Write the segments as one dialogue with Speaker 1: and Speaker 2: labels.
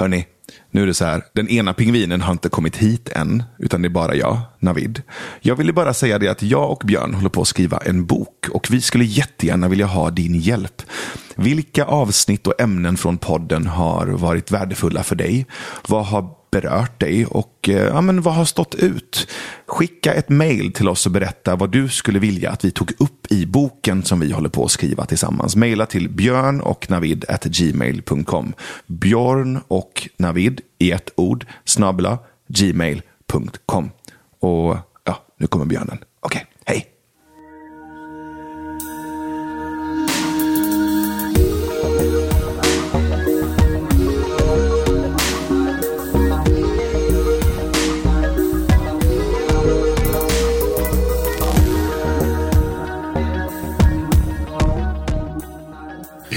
Speaker 1: Hörni, nu är det så här. Den ena pingvinen har inte kommit hit än, utan det är bara jag, Navid. Jag ville bara säga det att jag och Björn håller på att skriva en bok och vi skulle jättegärna vilja ha din hjälp. Vilka avsnitt och ämnen från podden har varit värdefulla för dig? Vad har berört dig och eh, ja, men vad har stått ut? Skicka ett mail till oss och berätta vad du skulle vilja att vi tog upp i boken som vi håller på att skriva tillsammans. Maila till björn och navid gmail.com. Björn och navid i ett ord snabla gmail.com. Och ja, nu kommer björnen. Okej, Okay.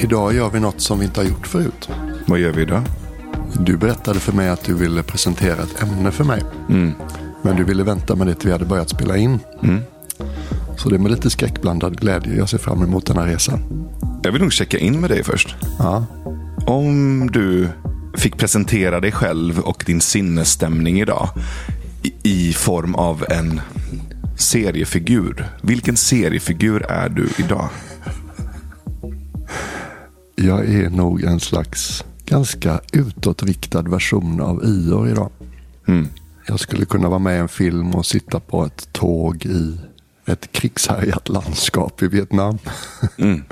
Speaker 2: Idag gör vi något som vi inte har gjort förut.
Speaker 1: Vad gör vi idag?
Speaker 2: Du berättade för mig att du ville presentera ett ämne för mig. Men du ville vänta med det till vi hade börjat spela in. Så det är med lite skräckblandad glädje jag ser fram emot den här resan.
Speaker 1: Jag vill nog checka in med dig först.
Speaker 2: Ja.
Speaker 1: Om du fick presentera dig själv och din sinnesstämning idag i form av en seriefigur. Vilken seriefigur är du idag?
Speaker 2: Jag är nog en slags ganska utåtriktad version av Ior idag. Jag skulle kunna vara med i en film och sitta på ett tåg i ett krigshärjat landskap i Vietnam.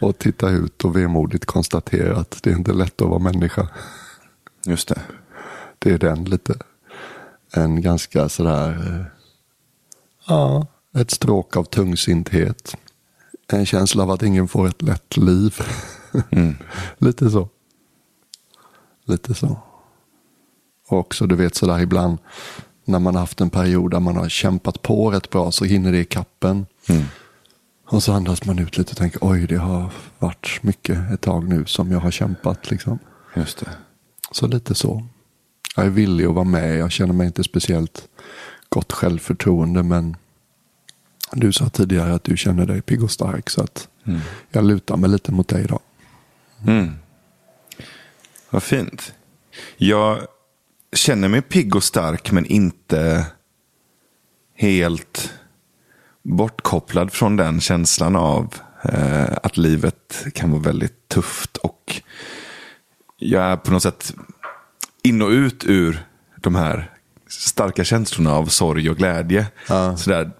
Speaker 2: och titta ut och vemodigt konstatera att det är inte lätt att vara människa.
Speaker 1: Just det.
Speaker 2: Det är den lite. En ganska sådär, eh, ja, ett stråk av tungsinthet. En känsla av att ingen får ett lätt liv. lite så. Lite så. Och också du vet sådär ibland när man har haft en period där man har kämpat på rätt bra så hinner det i kappen. Och så andas man ut lite och tänker oj det har varit mycket ett tag nu som jag har kämpat liksom.
Speaker 1: Just det.
Speaker 2: Så lite så. Jag är villig att vara med. Jag känner mig inte speciellt gott självförtroende. Men du sa tidigare att du känner dig pigg och stark. Så att jag lutar mig lite mot dig idag.
Speaker 1: Vad fint. Jag känner mig pigg och stark men inte helt bortkopplad från den känslan av eh, att livet kan vara väldigt tufft. Och jag är på något sätt in och ut ur de här starka känslorna av sorg och glädje. Så där,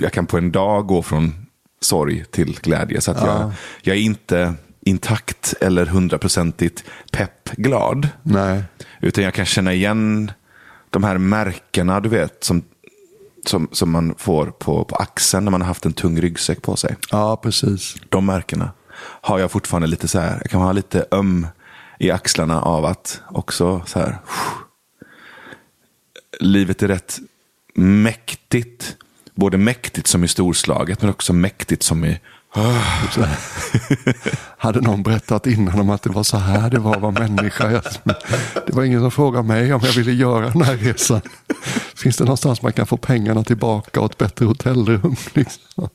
Speaker 1: jag kan på en dag gå från sorg till glädje. Så att jag, jag är inte intakt eller hundraprocentigt peppglad.
Speaker 2: Nej.
Speaker 1: Utan jag kan känna igen de här märkena, du vet, som, som, som man får på, på axeln när man har haft en tung ryggsäck på sig.
Speaker 2: Ja, precis.
Speaker 1: De märkena har jag fortfarande lite så här, jag kan ha lite öm i axlarna av att också så här, livet är rätt mäktigt. Både mäktigt som i storslaget men också mäktigt som i
Speaker 2: Hade någon berättat innan om att det var så här det var att vara människa? Det var ingen som frågade mig om jag ville göra den här resan. Finns det någonstans man kan få pengarna tillbaka och ett bättre hotellrum? Liksom?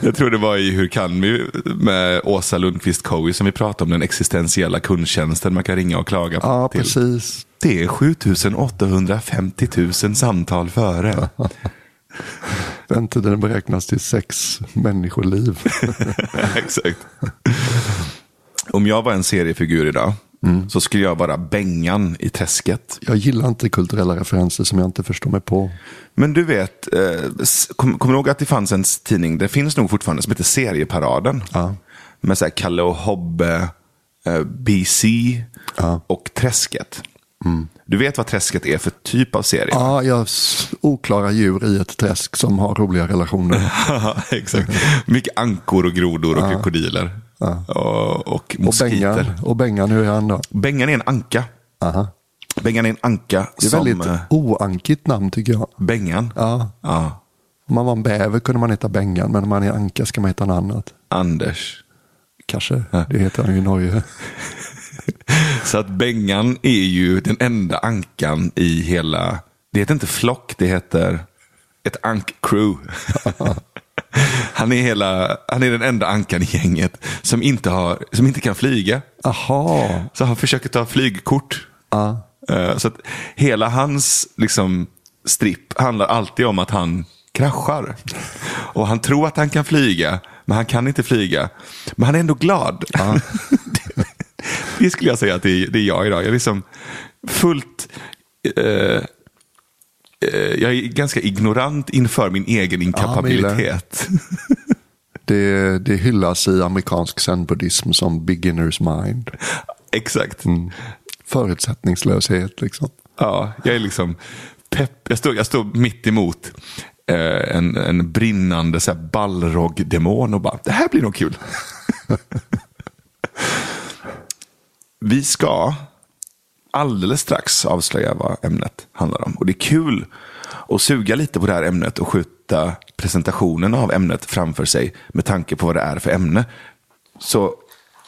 Speaker 1: Jag tror det var i Hur kan vi med Åsa Lundqvist Cowie som vi pratade om den existentiella kundtjänsten man kan ringa och klaga
Speaker 2: Ja,
Speaker 1: till.
Speaker 2: precis.
Speaker 1: Det är 7850 000 samtal före.
Speaker 2: Väntetiden beräknas till sex människoliv.
Speaker 1: Exakt. Om jag var en seriefigur idag så skulle jag vara Bengan i träsket.
Speaker 2: Jag gillar inte kulturella referenser som jag inte förstår mig på.
Speaker 1: Men du vet, eh, s- kom- kommer du ihåg att det fanns en tidning, det finns nog fortfarande, som heter Serieparaden.
Speaker 2: Ja.
Speaker 1: Med så här Kalle och Hobbe, eh, BC och Träsket. Du vet vad Träsket är för typ av serie?
Speaker 2: Ja, jag oklara djur i ett träsk som har roliga relationer.
Speaker 1: Exakt. Mycket ankor och grodor och krokodiler. Och, och
Speaker 2: Och
Speaker 1: moskiter.
Speaker 2: Bengan, och Bengan, hur är han då?
Speaker 1: Bengan är en anka.
Speaker 2: Aha.
Speaker 1: Bengan är en anka
Speaker 2: Det är
Speaker 1: som...
Speaker 2: väldigt
Speaker 1: eh,
Speaker 2: oankigt namn tycker jag.
Speaker 1: Bengan?
Speaker 2: Ja.
Speaker 1: ja.
Speaker 2: Om man var en bäver kunde man heta Bengan, men om man är anka ska man heta något annat.
Speaker 1: Anders.
Speaker 2: Kanske, det heter han ju i Norge.
Speaker 1: Så att Bengan är ju den enda ankan i hela... Det heter inte flock, det heter ett ank-crew. Han är, hela, han är den enda ankan i gänget som inte, har, som inte kan flyga.
Speaker 2: Aha.
Speaker 1: Så han försöker ta flygkort.
Speaker 2: Ja.
Speaker 1: Eh, Så att hela hans liksom, stripp handlar alltid om att han kraschar. Och han tror att han kan flyga, men han kan inte flyga. Men han är ändå glad. det, det skulle jag säga att det är, det är jag idag. Jag är liksom fullt... Eh, eh, jag är ganska ignorant inför min egen inkapabilitet.
Speaker 2: Det, det hyllas i amerikansk zen-buddhism som beginners mind.
Speaker 1: Exakt.
Speaker 2: Förutsättningslöshet liksom.
Speaker 1: Ja, jag är liksom pepp. Jag står, jag står mitt emot eh, en, en brinnande ballrog-demon och bara, det här blir nog kul. Vi ska alldeles strax avslöja vad ämnet handlar om. Och det är kul att suga lite på det här ämnet och skjuta presentationen av ämnet framför sig med tanke på vad det är för ämne. Så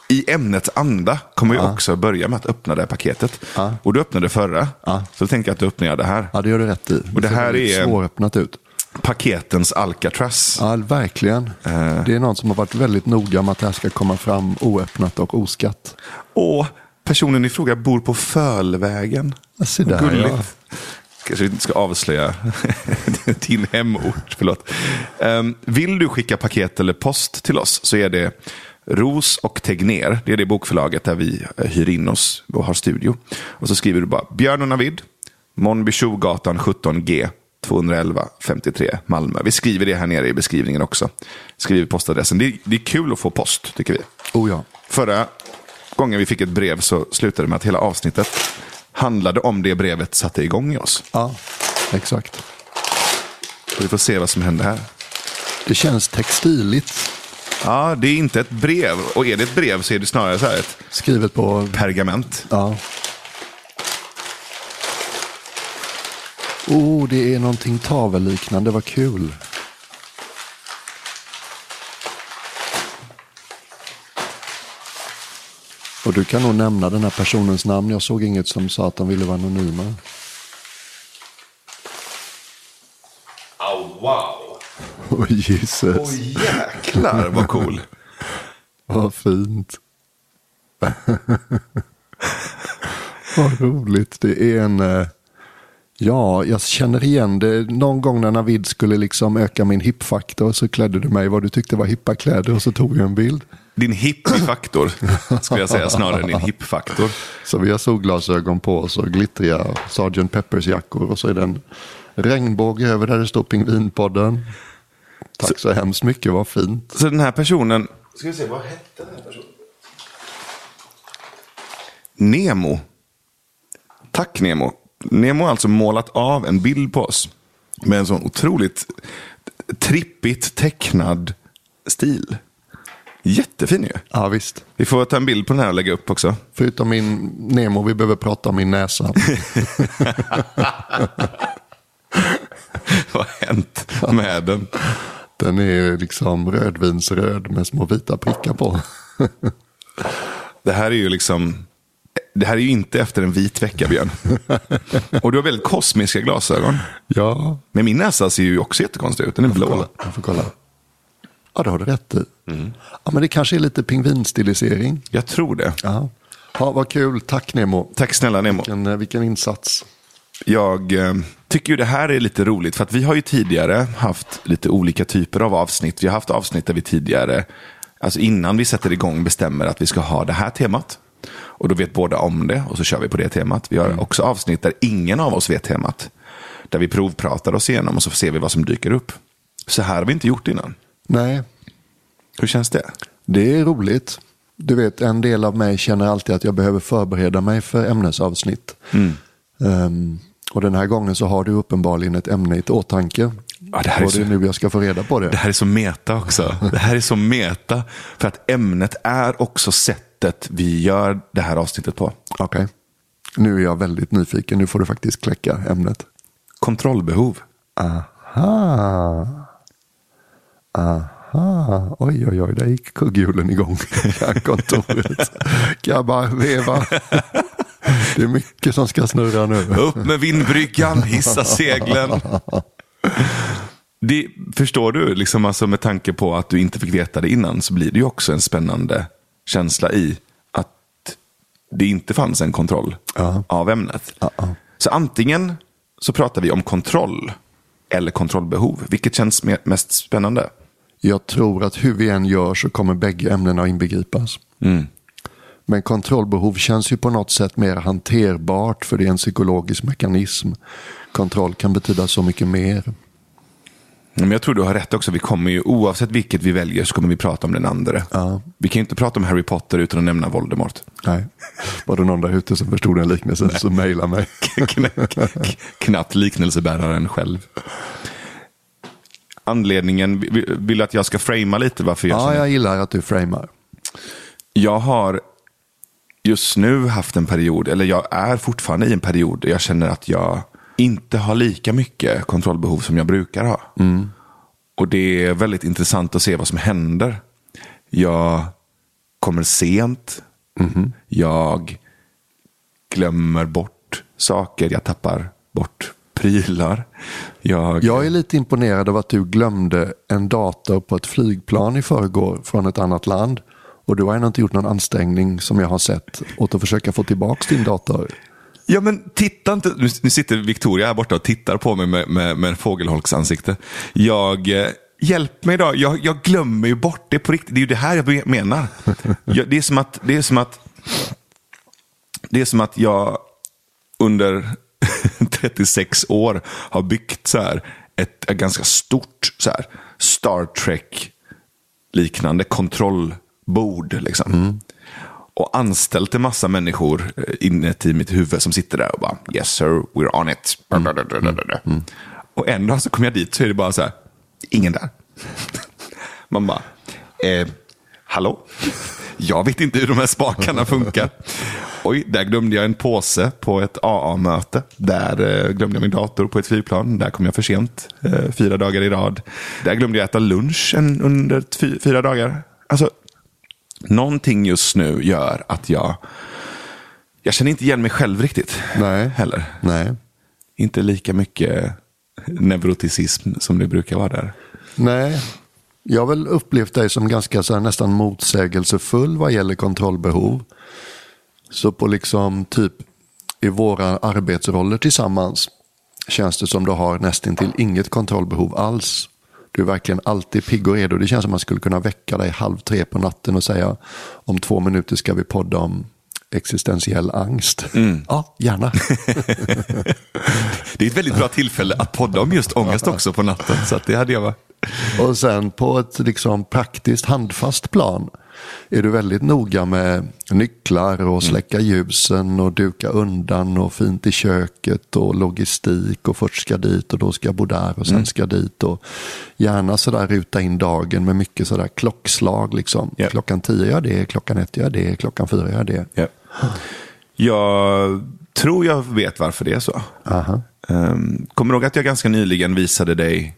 Speaker 1: i ämnets anda kommer vi också börja med att öppna det här paketet.
Speaker 2: Ja.
Speaker 1: Och du öppnade förra,
Speaker 2: Ja.
Speaker 1: så då tänker jag att du öppnar det här.
Speaker 2: Ja, det gör du rätt i.
Speaker 1: Och det här är-
Speaker 2: svåröppnat ut.
Speaker 1: Paketens Alcatraz.
Speaker 2: Ja, verkligen.
Speaker 1: Eh.
Speaker 2: Det är någon som har varit väldigt noga med att det här ska komma fram oöppnat och oskatt.
Speaker 1: Och personen i fråga bor på Fölvägen.
Speaker 2: Se där,
Speaker 1: Gulligt.
Speaker 2: ja.
Speaker 1: Kanske inte ska avslöja din hemort. Förlåt. Um, vill du skicka paket eller post till oss så är det Ros och Tegner. Det är det bokförlaget där vi hyr in oss och har studio. Och så skriver du bara Björn och Navid, Monbysjogatan 17G. 211 53 Malmö. Vi skriver det här nere i beskrivningen också. Skriver postadressen. Det är, det är kul att få post tycker vi.
Speaker 2: Oh ja.
Speaker 1: Förra gången vi fick ett brev så slutade det med att hela avsnittet handlade om det brevet satte igång i oss.
Speaker 2: Ja, exakt.
Speaker 1: Så vi får se vad som händer här.
Speaker 2: Det känns textiligt.
Speaker 1: Ja, det är inte ett brev. Och är det ett brev så är det snarare så här ett
Speaker 2: Skrivet på...
Speaker 1: pergament.
Speaker 2: Ja. Oh, det är någonting tavelliknande. Vad kul. Och du kan nog nämna den här personens namn. Jag såg inget som sa att de ville vara anonyma.
Speaker 1: Oh, wow.
Speaker 2: Åh Jesus,
Speaker 1: Åh jäklar vad cool.
Speaker 2: vad fint. vad roligt. Det är en... Ja, jag känner igen det. Någon gång när Navid skulle liksom öka min hippfaktor så klädde du mig vad du tyckte var hippa kläder och så tog jag en bild.
Speaker 1: Din hippie-faktor, skulle jag säga, snarare än din hipp-faktor.
Speaker 2: Så vi har solglasögon på oss och glittriga Sgt. Peppers jackor och så är det en regnbåge över där det står Pingvinpodden. Tack så, hemskt mycket, vad fint.
Speaker 1: Så den här personen... Ska vi se, vad hette den här personen? Nemo. Tack Nemo. Nemo har alltså målat av en bild på oss. Med en sån otroligt trippigt tecknad stil. Jättefin ju.
Speaker 2: Ja visst.
Speaker 1: Vi får ta en bild på den här och lägga upp också.
Speaker 2: Förutom min Nemo, vi behöver prata om min näsa.
Speaker 1: Vad har hänt med den?
Speaker 2: Den är liksom rödvinsröd med små vita prickar på.
Speaker 1: Det här är ju liksom... Det här är ju inte efter en vit vecka, Björn. Och du har väldigt kosmiska glasögon.
Speaker 2: Ja,
Speaker 1: Men min näsa ser ju också jättekonstig ut. Den är blå.
Speaker 2: kolla. Jag får kolla. Ja, det har du rätt i. Ja, men det kanske är lite pingvinstilisering.
Speaker 1: Jag tror det.
Speaker 2: Ja. ja, vad kul. Tack Nemo.
Speaker 1: Tack snälla Nemo.
Speaker 2: Vilken, eh, vilken insats.
Speaker 1: Jag eh, tycker ju det här är lite roligt. För att vi har ju tidigare haft lite olika typer av avsnitt. Vi har haft avsnitt där vi tidigare, alltså innan vi sätter igång, bestämmer att vi ska ha det här temat. Och då vet båda om det och så kör vi på det temat. Vi har också avsnitt där ingen av oss vet temat. Där vi provpratar oss igenom och så ser vi vad som dyker upp. Så här har vi inte gjort innan.
Speaker 2: Nej,
Speaker 1: Hur känns det?
Speaker 2: det är roligt. Du vet, en del av mig känner alltid att jag behöver förbereda mig för ämnesavsnitt. Ehm, och den här gången så har du uppenbarligen ett ämne i åtanke.
Speaker 1: Ja, det här är
Speaker 2: och det är
Speaker 1: så-
Speaker 2: nu jag ska få reda på det.
Speaker 1: Det här är så meta också. Det här är så meta. För att ämnet är också sättet vi gör det här avsnittet på.
Speaker 2: Okej. Nu är jag väldigt nyfiken. Nu får du faktiskt kläcka ämnet.
Speaker 1: Kontrollbehov.
Speaker 2: Aha. Aha. Oj, oj, oj. Där gick kugghjulen igång kontoret. Bara veva? Det är mycket som ska snurra nu.
Speaker 1: Upp med vindbryggan, hissa seglen. det, förstår du, liksom alltså med tanke på att du inte fick veta det innan så blir det ju också en spännande känsla i att det inte fanns en kontroll
Speaker 2: Ja.
Speaker 1: av ämnet.
Speaker 2: Ja.
Speaker 1: Så antingen så pratar vi om kontroll eller kontrollbehov. Vilket känns me- mest spännande?
Speaker 2: Jag tror att hur vi än gör så kommer bägge ämnena inbegripas. Men kontrollbehov känns ju på något sätt mer hanterbart för det är en psykologisk mekanism. Kontroll kan betyda så mycket mer.
Speaker 1: Men jag tror du har rätt också. Vi kommer ju, oavsett vilket vi väljer så kommer vi prata om den andra.
Speaker 2: Ja.
Speaker 1: Vi kan ju inte prata om Harry Potter utan att nämna Voldemort.
Speaker 2: Nej. Var det någon där ute som förstod den liknelsen så mejla mig.
Speaker 1: Kn- Knappt liknelsebäraren själv. Anledningen, vill du att jag ska framea lite varför jag
Speaker 2: Ja, jag gillar att du framar.
Speaker 1: Jag har just nu haft en period, eller jag är fortfarande i en period jag känner att jag inte har lika mycket kontrollbehov som jag brukar ha. Och det är väldigt intressant att se vad som händer. Jag kommer sent. Jag glömmer bort saker. Jag tappar bort prylar. Jag,
Speaker 2: Jag är lite imponerad av att du glömde en dator på ett flygplan i förrgår från ett annat land. Och du har ännu inte gjort någon ansträngning som jag har sett åt att försöka få tillbaka din dator.
Speaker 1: Ja men titta inte, nu, sitter Victoria här borta och tittar på mig med, med, med fågelholksansikte. Jag, eh, hjälp mig då, jag, jag glömmer ju bort det på riktigt. Det är ju det här jag menar. Jag, det, är som att, det, är som att, det är som att jag under 36 år har byggt så här ett, ett ganska stort så här, Star Trek liknande kontrollbord. Liksom. Mm. Och anställt en massa människor eh, inuti mitt huvud som sitter där och bara yes sir, we're on it. Och en dag så kommer jag dit så är det bara så här, ingen där. Man bara, eh, hallå? Jag vet inte hur de här spakarna funkar. Oj, där glömde jag en påse på ett AA-möte. Där eh, glömde jag min dator på ett flygplan. Där kom jag för sent, eh, fyra dagar i rad. Där glömde jag äta lunch en, under fy, fyra dagar. Alltså, någonting just nu gör att jag, jag känner inte igen mig själv riktigt.
Speaker 2: Nej.
Speaker 1: Heller.
Speaker 2: Nej.
Speaker 1: Inte lika mycket neuroticism som det brukar vara där.
Speaker 2: Nej. Jag har väl upplevt dig som ganska så här, nästan motsägelsefull vad gäller kontrollbehov. Så på liksom typ i våra arbetsroller tillsammans känns det som du har nästintill inget kontrollbehov alls. Du är verkligen alltid pigg och redo. Det känns som att man skulle kunna väcka dig halv tre på natten och säga om två minuter ska vi podda om existentiell angst. Ja, gärna.
Speaker 1: Det är ett väldigt bra tillfälle att podda om just ångest också på natten. Så det hade jag varit.
Speaker 2: Och sen på ett liksom praktiskt handfast plan är du väldigt noga med nycklar och släcka ljusen och duka undan och fint i köket och logistik och först ska dit och då ska jag bo där och sen ska jag dit och gärna sådär ruta in dagen med mycket sådär klockslag liksom.
Speaker 1: Ja.
Speaker 2: Klockan tio gör det, klockan ett gör det, klockan fyra gör det.
Speaker 1: Ja. Jag tror jag vet varför det är så.
Speaker 2: Aha.
Speaker 1: Um, kommer du ihåg att jag ganska nyligen visade dig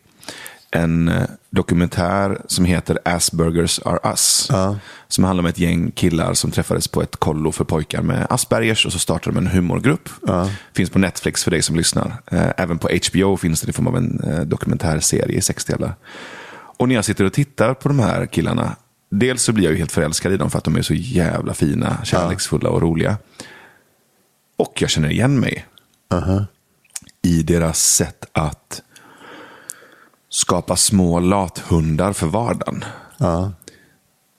Speaker 1: en eh, dokumentär som heter Aspergers are us.
Speaker 2: Ja.
Speaker 1: Som handlar om ett gäng killar som träffades på ett kollo för pojkar med Aspergers och så startade de en humorgrupp. Finns på Netflix för dig som lyssnar. Eh, Även på HBO finns det i form av en eh, dokumentärserie i sex delar. Och när jag sitter och tittar på de här killarna. Dels så blir jag ju helt förälskad i dem för att de är så jävla fina, kärleksfulla och roliga. Och jag känner igen mig
Speaker 2: Aha.
Speaker 1: i deras sätt att skapa små lathundar för vardagen.
Speaker 2: Ja.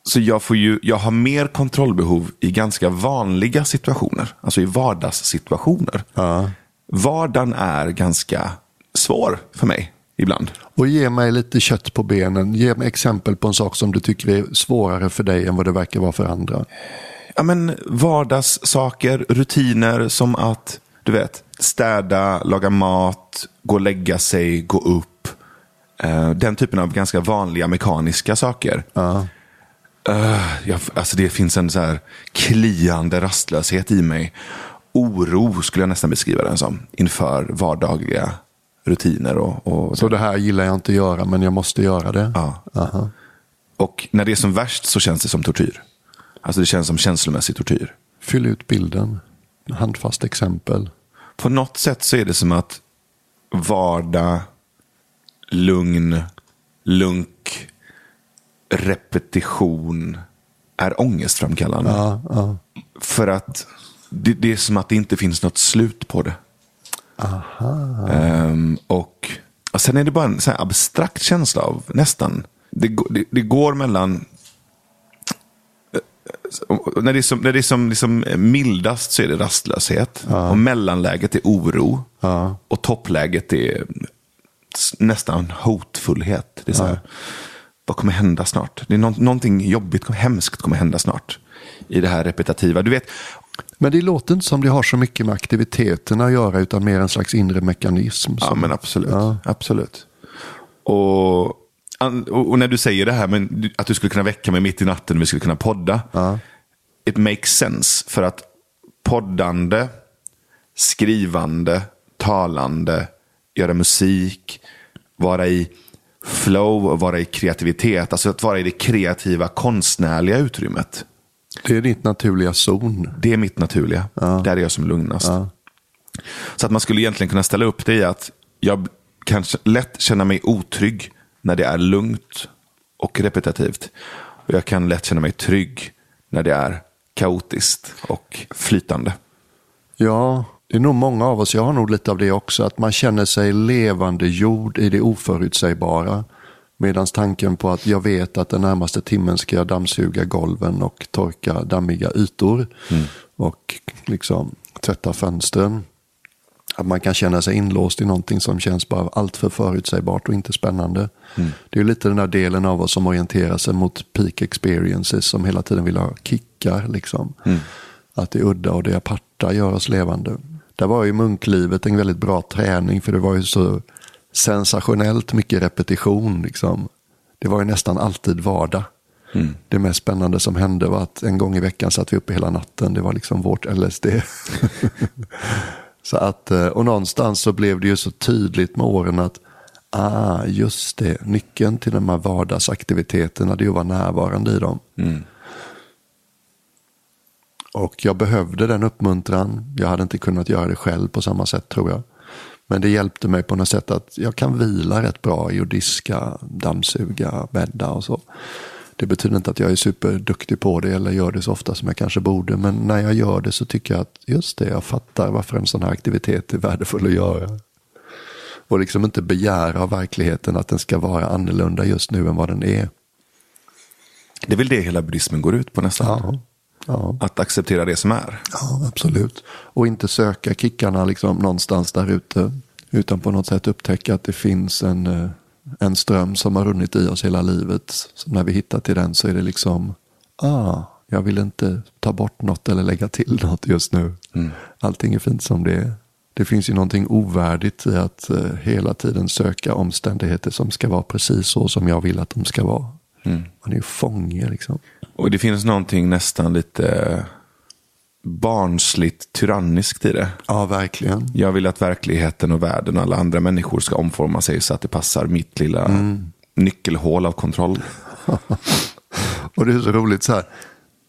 Speaker 1: Så jag, får ju, jag har mer kontrollbehov i ganska vanliga situationer. Alltså i vardagssituationer.
Speaker 2: Ja.
Speaker 1: Vardagen är ganska svår för mig ibland.
Speaker 2: Och ge mig lite kött på benen. Ge mig exempel på en sak som du tycker är svårare för dig än vad det verkar vara för andra.
Speaker 1: Ja, men vardagssaker, rutiner som att du vet, städa, laga mat, gå och lägga sig, gå upp. Eh, den typen av ganska vanliga mekaniska saker.
Speaker 2: Ja.
Speaker 1: Uh, jag, alltså det finns en så här kliande rastlöshet i mig. Oro skulle jag nästan beskriva den som. Inför vardagliga rutiner. Och, och,
Speaker 2: Så det här gillar jag inte att göra men jag måste göra det.
Speaker 1: ja.
Speaker 2: Aha.
Speaker 1: och när det är som värst så känns det som tortyr. Alltså det känns som känslomässig tortyr.
Speaker 2: Fyll ut bilden. Handfast exempel.
Speaker 1: På något sätt så är det som att vardag lugn, lunk, repetition är ångestframkallande.
Speaker 2: Ja, ja.
Speaker 1: För att det, det är som att det inte finns något slut på det. Ehm, och, och sen är det bara en så abstrakt känsla av nästan. Det, går- det, det går mellan och när det är som, när det är som liksom mildast så är det rastlöshet. Och mellanläget är oro.
Speaker 2: Ja.
Speaker 1: Och toppläget är nästan hotfullhet. Det är så här, Vad kommer hända snart? Det är nå- någonting jobbigt, hemskt kommer hända snart. I det här repetitiva. Du vet,
Speaker 2: Men det låter inte som det har så mycket med aktiviteterna att göra utan mer en slags inre mekanism.
Speaker 1: Ja,
Speaker 2: Som,
Speaker 1: men absolut.
Speaker 2: Ja.
Speaker 1: absolut. Och, och, när du säger det här men att du skulle kunna väcka mig mitt i natten och vi skulle kunna podda.
Speaker 2: Ja.
Speaker 1: It makes sense. För att poddande, skrivande, talande, göra musik, vara i flow och vara i kreativitet. Alltså att vara i det kreativa, konstnärliga utrymmet.
Speaker 2: Det är ditt naturliga zon.
Speaker 1: Det är mitt naturliga. Där är jag som lugnast. Så att man skulle egentligen kunna ställa upp det i att jag kan lätt känna mig otrygg när det är lugnt och repetitivt. Och jag kan lätt känna mig trygg när det är kaotiskt och flytande.
Speaker 2: Ja, det är nog många av oss, jag har nog lite av det också, att man känner sig levande jord i det oförutsägbara. Medan tanken på att jag vet att den närmaste timmen ska jag dammsuga golven och torka dammiga ytor. Och liksom tvätta fönstren. Att man kan känna sig inlåst i någonting som känns bara alltför förutsägbart och inte spännande. Det är lite den där delen av oss som orienterar sig mot peak experiences som hela tiden vill ha kickar. Liksom. Att det udda och det aparta gör oss levande. Där var ju munklivet en väldigt bra träning för det var ju så sensationellt mycket repetition. Liksom. Det var ju nästan alltid vardag. Det mest spännande som hände var att en gång i veckan satt vi uppe hela natten. Det var liksom vårt LSD. så att, eh, och någonstans så blev det ju så tydligt med åren att ah, just det, nyckeln till de här vardagsaktiviteterna det är att vara närvarande i dem. Och jag behövde den uppmuntran. Jag hade inte kunnat göra det själv på samma sätt tror jag. Men det hjälpte mig på något sätt att jag kan vila rätt bra i att diska, dammsuga, bädda och så. Det betyder inte att jag är superduktig på det eller gör det så ofta som jag kanske borde. Men när jag gör det så tycker jag att just det, jag fattar varför en sån här aktivitet är värdefull att göra. Och liksom inte begära av verkligheten att den ska vara annorlunda just nu än vad den är.
Speaker 1: Det är väl det hela buddhismen går ut på nästan.
Speaker 2: Ja, ja.
Speaker 1: Att acceptera det som är.
Speaker 2: Ja, absolut. Och inte söka kickarna liksom någonstans där ute. Utan på något sätt upptäcka att det finns en, eh, en ström som har runnit i oss hela livet. Så när vi hittar till den så är det liksom, ah, jag vill inte ta bort något eller lägga till något just nu. Allting är fint som det är. Det finns ju någonting ovärdigt i att eh, hela tiden söka omständigheter som ska vara precis så som jag vill att de ska vara. Man är ju fånge liksom.
Speaker 1: Och det finns någonting nästan lite barnsligt tyranniskt i det.
Speaker 2: Ja, verkligen.
Speaker 1: Jag vill att verkligheten och världen och alla andra människor ska omforma sig så att det passar mitt lilla nyckelhål av kontroll.
Speaker 2: Och det är så roligt så här.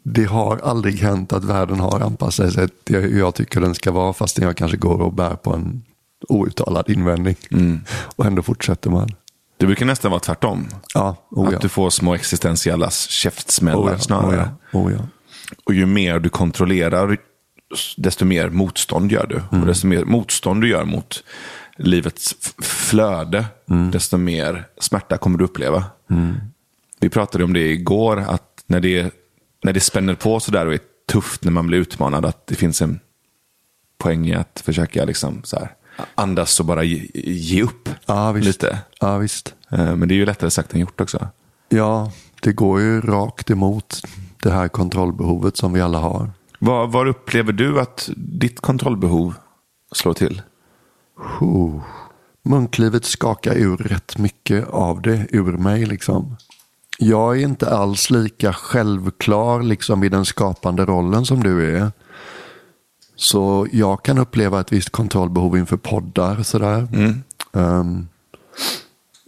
Speaker 2: Det har aldrig hänt att världen har anpassat sig till hur jag tycker den ska vara fastän jag kanske går och bär på en outtalad invändning. Och ändå fortsätter man.
Speaker 1: Det brukar nästan vara tvärtom.
Speaker 2: Ja, oh ja.
Speaker 1: Att du får små existentiella käftsmällar
Speaker 2: Oh ja,
Speaker 1: snarare.
Speaker 2: oh ja, oh ja.
Speaker 1: Och ju mer du kontrollerar, desto mer motstånd gör du.
Speaker 2: Mm.
Speaker 1: Och desto mer motstånd du gör mot livets flöde,
Speaker 2: Mm.
Speaker 1: desto mer smärta kommer du uppleva. Vi pratade om det igår, att när det, när det spänner på sådär och är tufft när man blir utmanad, att det finns en poäng i att försöka liksom så här, andas och bara ge, ge upp
Speaker 2: Ja,
Speaker 1: lite.
Speaker 2: Ja, visst.
Speaker 1: Eh, Men det är ju lättare sagt än gjort också.
Speaker 2: Ja, det går ju rakt emot det här kontrollbehovet som vi alla har.
Speaker 1: Var, var upplever du att ditt kontrollbehov slår till?
Speaker 2: Oh. Munklivet skakar ur rätt mycket av det ur mig. liksom. Jag är inte alls lika självklar liksom i den skapande rollen som du är. Så jag kan uppleva ett visst kontrollbehov inför poddar. Sådär. Ehm,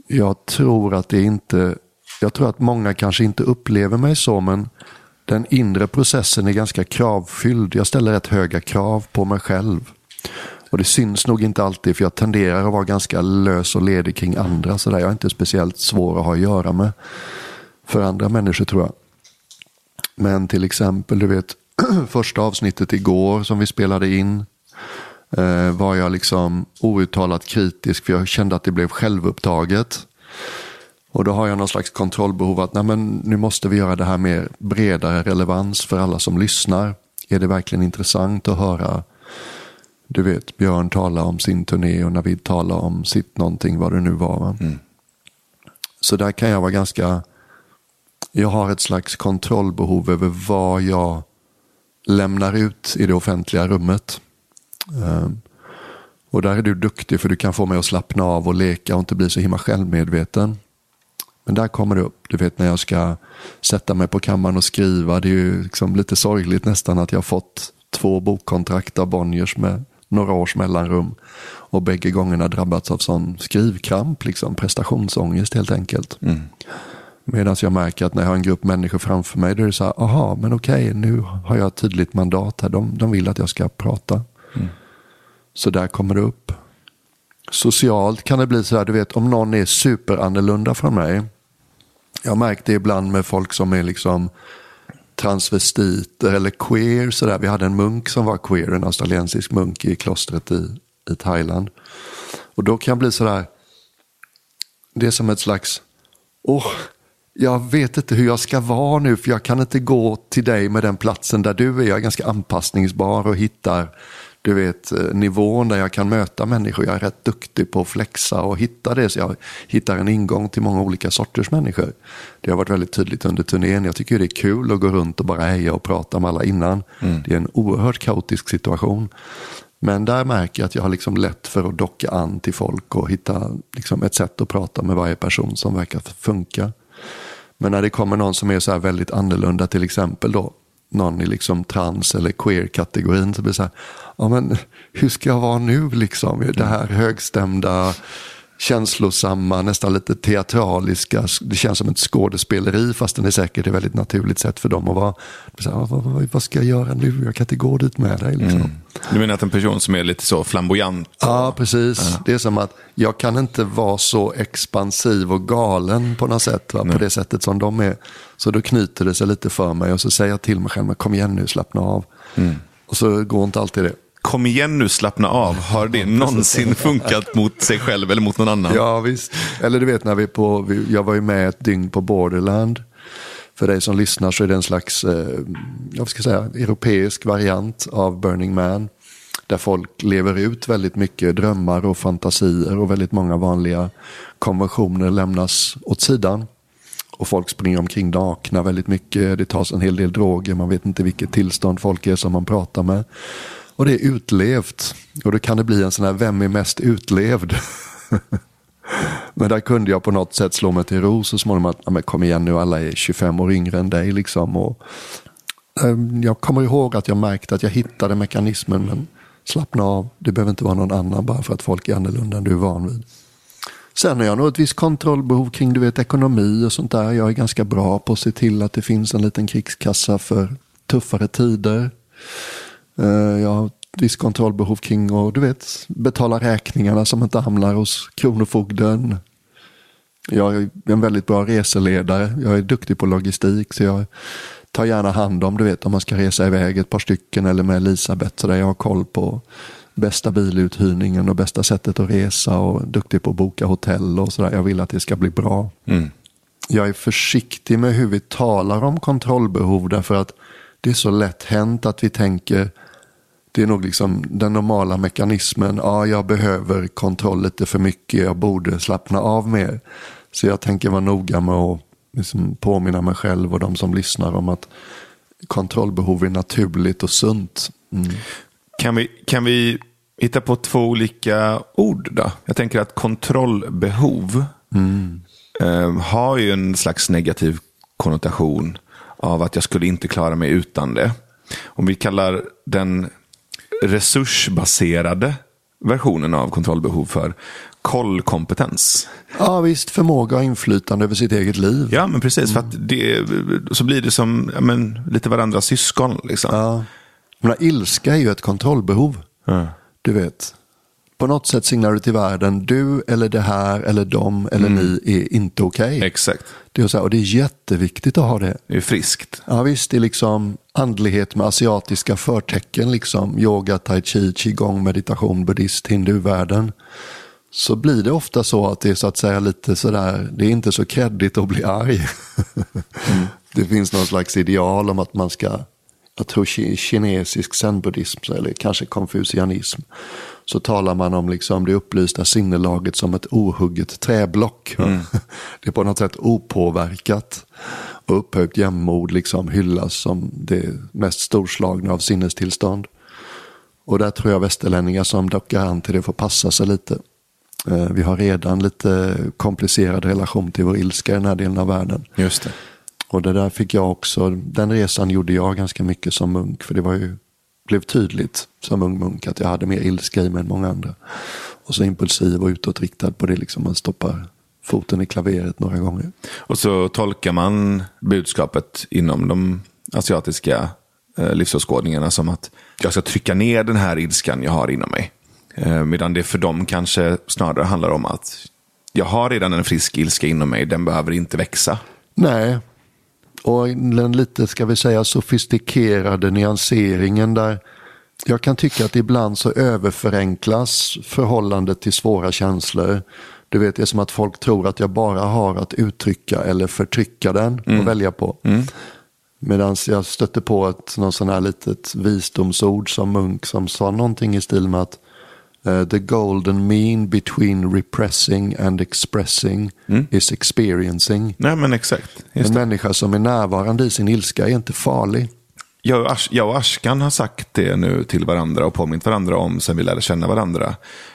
Speaker 2: jag tror att det inte, jag tror att många kanske inte upplever mig så, men den inre processen är ganska kravfylld. Jag ställer rätt höga krav på mig själv. Och det syns nog inte alltid för jag tenderar att vara ganska lös och ledig kring andra. Så där. Jag är inte speciellt svår att ha att göra med för andra människor tror jag. Men till exempel, du vet, första avsnittet igår som vi spelade in eh, var jag liksom outtalat kritisk för jag kände att det blev självupptaget. Och då har jag någon slags kontrollbehov att nej men, nu måste vi göra det här med bredare relevans för alla som lyssnar. Är det verkligen intressant att höra du vet, Björn tala om sin turné och Navid tala om sitt någonting, vad det nu var. Mm. Så där kan jag vara ganska, jag har ett slags kontrollbehov över vad jag lämnar ut i det offentliga rummet. Ehm, och där är du duktig för du kan få mig att slappna av och leka och inte bli så himla självmedveten. Men där kommer det upp, du vet när jag ska sätta mig på kammaren och skriva. Det är ju liksom lite sorgligt nästan att jag har fått två bokkontrakt av Bonniers med några års mellanrum. Och bägge gångerna drabbats av sån skrivkramp, liksom, prestationsångest helt enkelt. Mm. Medan jag märker att när jag har en grupp människor framför mig, då är det så här, aha, men okej, nu har jag ett tydligt mandat här. De, de vill att jag ska prata. Mm. Så där kommer det upp. Socialt kan det bli så här, du vet, om någon är superannorlunda från mig. Jag har märkt det ibland med folk som är liksom transvestiter eller queer. Sådär. Vi hade en munk som var queer, en australiensisk munk i klostret i, i Thailand. Och då kan jag bli sådär, det är som ett slags, åh, oh, jag vet inte hur jag ska vara nu för jag kan inte gå till dig med den platsen där du är. Jag är ganska anpassningsbar och hittar du vet, eh, nivån där jag kan möta människor. Jag är rätt duktig på att flexa och hitta det. Så jag hittar en ingång till många olika sorters människor. Det har varit väldigt tydligt under turnén. Jag tycker det är kul att gå runt och bara heja och prata med alla innan. Mm. Det är en oerhört kaotisk situation. Men där märker jag att jag har liksom lätt för att docka an till folk och hitta liksom ett sätt att prata med varje person som verkar funka. Men när det kommer någon som är så här väldigt annorlunda, till exempel då, någon i liksom trans eller queer-kategorin, så blir det så här, ja men hur ska jag vara nu liksom? Det här högstämda, känslosamma, nästan lite teatraliska. Det känns som ett skådespeleri fast det är säkert ett väldigt naturligt sätt för dem att vara. Så här, vad, vad, vad, ska jag göra nu? Jag kan inte gå dit med dig. Liksom. Mm.
Speaker 1: Du menar att en person som är lite så flamboyant?
Speaker 2: Ja, precis. Ja. Det är som att jag kan inte vara så expansiv och galen på något sätt. Va? På det sättet som de är. Så då knyter det sig lite för mig och så säger jag till mig själv, kom igen nu, slappna av. Mm. Och så går inte alltid det.
Speaker 1: Kom igen nu, slappna av. Har det någonsin funkat mot sig själv eller mot någon annan?
Speaker 2: Ja, visst. Eller du vet, när vi på, jag var ju med ett dygn på Borderland. För dig som lyssnar så är det en slags, eh, jag ska säga, europeisk variant av Burning Man. Där folk lever ut väldigt mycket drömmar och fantasier och väldigt många vanliga konventioner lämnas åt sidan. Och folk springer omkring nakna väldigt mycket. Det tas en hel del droger. Man vet inte vilket tillstånd folk är som man pratar med. Och det är utlevt. Och då kan det bli en sån här, vem är mest utlevd? men där kunde jag på något sätt slå mig till ro så småningom att, men kom igen nu, alla är 25 år yngre än dig liksom. Och, um, jag kommer ihåg att jag märkte att jag hittade mekanismen, men slappna av, det behöver inte vara någon annan bara för att folk är annorlunda än du är van vid. Sen har jag nog ett visst kontrollbehov kring du vet, ekonomi och sånt där. Jag är ganska bra på att se till att det finns en liten krigskassa för tuffare tider. Eh, jag har visst kontrollbehov kring att du vet, betala räkningarna som inte hamnar hos Kronofogden. Jag är en väldigt bra reseledare. Jag är duktig på logistik så jag tar gärna hand om, du vet om man ska resa iväg ett par stycken eller med Elisabeth så där jag har koll på bästa biluthyrningen och bästa sättet att resa och duktig på att boka hotell och sådär. Jag vill att det ska bli bra. Mm. Jag är försiktig med hur vi talar om kontrollbehov därför att det är så lätt hänt att vi tänker det är nog liksom den normala mekanismen. Ja, jag behöver kontroll lite för mycket. Jag borde slappna av mer. Så jag tänker vara noga med att liksom påminna mig själv och de som lyssnar om att kontrollbehov är naturligt och sunt. Mm.
Speaker 1: Kan, vi, kan vi hitta på två olika ord då? Jag tänker att kontrollbehov mm. eh, har ju en slags negativ konnotation av att jag skulle inte klara mig utan det. Om vi kallar den resursbaserade versionen av kontrollbehov för kollkompetens.
Speaker 2: Ja visst, förmåga och inflytande över sitt eget liv.
Speaker 1: Ja men precis, mm. för det, så blir det som ja, men, lite varandras syskon. Liksom. Ja.
Speaker 2: Men ilska är ju ett kontrollbehov. Ja. Du vet. På något sätt signalerar du till världen, du eller det här eller de eller ni är inte okej.
Speaker 1: Exakt.
Speaker 2: Det är så här, och det är jätteviktigt att ha det.
Speaker 1: Det är friskt.
Speaker 2: Ja visst, det är liksom andlighet med asiatiska förtecken, liksom yoga, tai chi, qigong, meditation, buddhist, hinduvärlden. Så blir det ofta så att det är så att säga lite sådär, det är inte så kreddigt att bli arg. Det finns någon slags ideal om att man ska, jag tror ki- kinesisk zen-buddhism eller kanske konfucianism. Så talar man om liksom det upplysta sinnelaget som ett ohugget träblock. Det är på något sätt opåverkat. Och upphöjt jämnmod liksom hyllas som det mest storslagna av sinnestillstånd. Och där tror jag västerlänningar som dockar an till det får passa sig lite. Eh, Vi har redan lite komplicerad relation till vår ilska i den här delen av världen.
Speaker 1: Just det.
Speaker 2: Och det där fick jag också, den resan gjorde jag ganska mycket som munk. För det var ju, blev tydligt som ung munk att jag hade mer ilska i mig än många andra. Och så impulsiv och utåtriktad på det, liksom man stoppar foten i klaveret några gånger.
Speaker 1: Och så tolkar man budskapet inom de asiatiska eh, livsåskådningarna som att jag ska trycka ner den här ilskan jag har inom mig. Eh, medan det för dem kanske snarare handlar om att jag har redan en frisk ilska inom mig, den behöver inte växa.
Speaker 2: Nej, och den lite, ska vi säga, sofistikerade nyanseringen där jag kan tycka att ibland så överförenklas förhållandet till svåra känslor. Du vet, det är som att folk tror att jag bara har att uttrycka eller förtrycka den och välja på. Medan jag stötte på ett någon sån här litet visdomsord som Munk som sa någonting i stil med att eh, the golden mean between repressing and expressing is experiencing.
Speaker 1: Nej, men exakt.
Speaker 2: En
Speaker 1: det.
Speaker 2: människa som är närvarande i sin ilska är inte farlig.
Speaker 1: Jag, och Ash, jag och Ashkan har sagt det nu till varandra och påmint varandra om sen vi lärde känna varandra.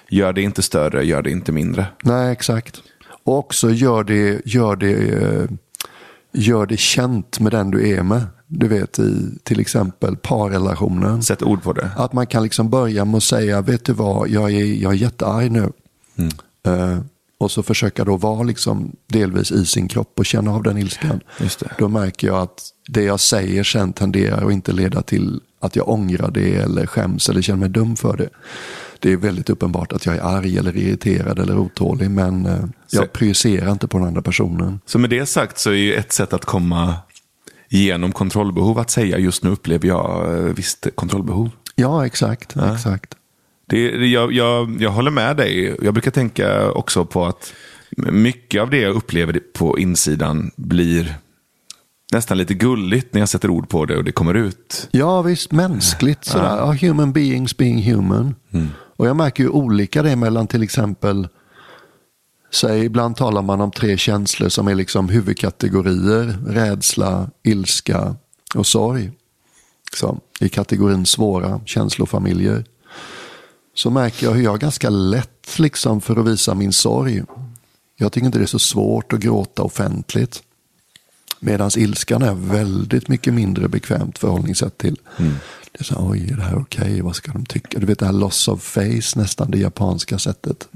Speaker 1: Gör det inte större, gör det inte mindre.
Speaker 2: Nej, exakt. Och också gör det, gör det, eh, gör det känt med den du är med. Du vet i till exempel parrelationen.
Speaker 1: Sätt ord på det.
Speaker 2: Att man kan liksom börja med att säga, vet du vad, jag är, jag är jättearg nu. Eh, och så försöka då vara liksom delvis i sin kropp och känna av den ilskan. Då märker jag att det jag säger sen tenderar att inte leda till att jag ångrar det eller skäms eller känner mig dum för det. Det är väldigt uppenbart att jag är arg eller irriterad eller otålig men eh, jag
Speaker 1: Så-
Speaker 2: projicerar inte på den andra personen.
Speaker 1: Så med det sagt så är ju ett sätt att komma igenom kontrollbehov att säga just nu upplever jag eh, visst kontrollbehov.
Speaker 2: Ja, exakt. exakt.
Speaker 1: Det, det- jag, jag, jag håller med dig. Jag brukar tänka också på att mycket av det jag upplever på insidan blir nästan lite gulligt när jag sätter ord på det och det kommer ut.
Speaker 2: Ja, visst, mänskligt sådär. Ja, human beings being human. Och jag märker ju olika det mellan till exempel, säg ibland talar man om tre känslor som är liksom huvudkategorier, rädsla, ilska och sorg. Så, I kategorin svåra känslofamiljer. Så märker jag hur jag ganska lätt liksom för att visa min sorg. Jag tycker inte det är så svårt att gråta offentligt. Medan ilskan är väldigt mycket mindre bekvämt förhållningssätt till. Det är så här, oj, är det här okej? Vad ska de tycka? Du vet det här loss of face, nästan det japanska sättet.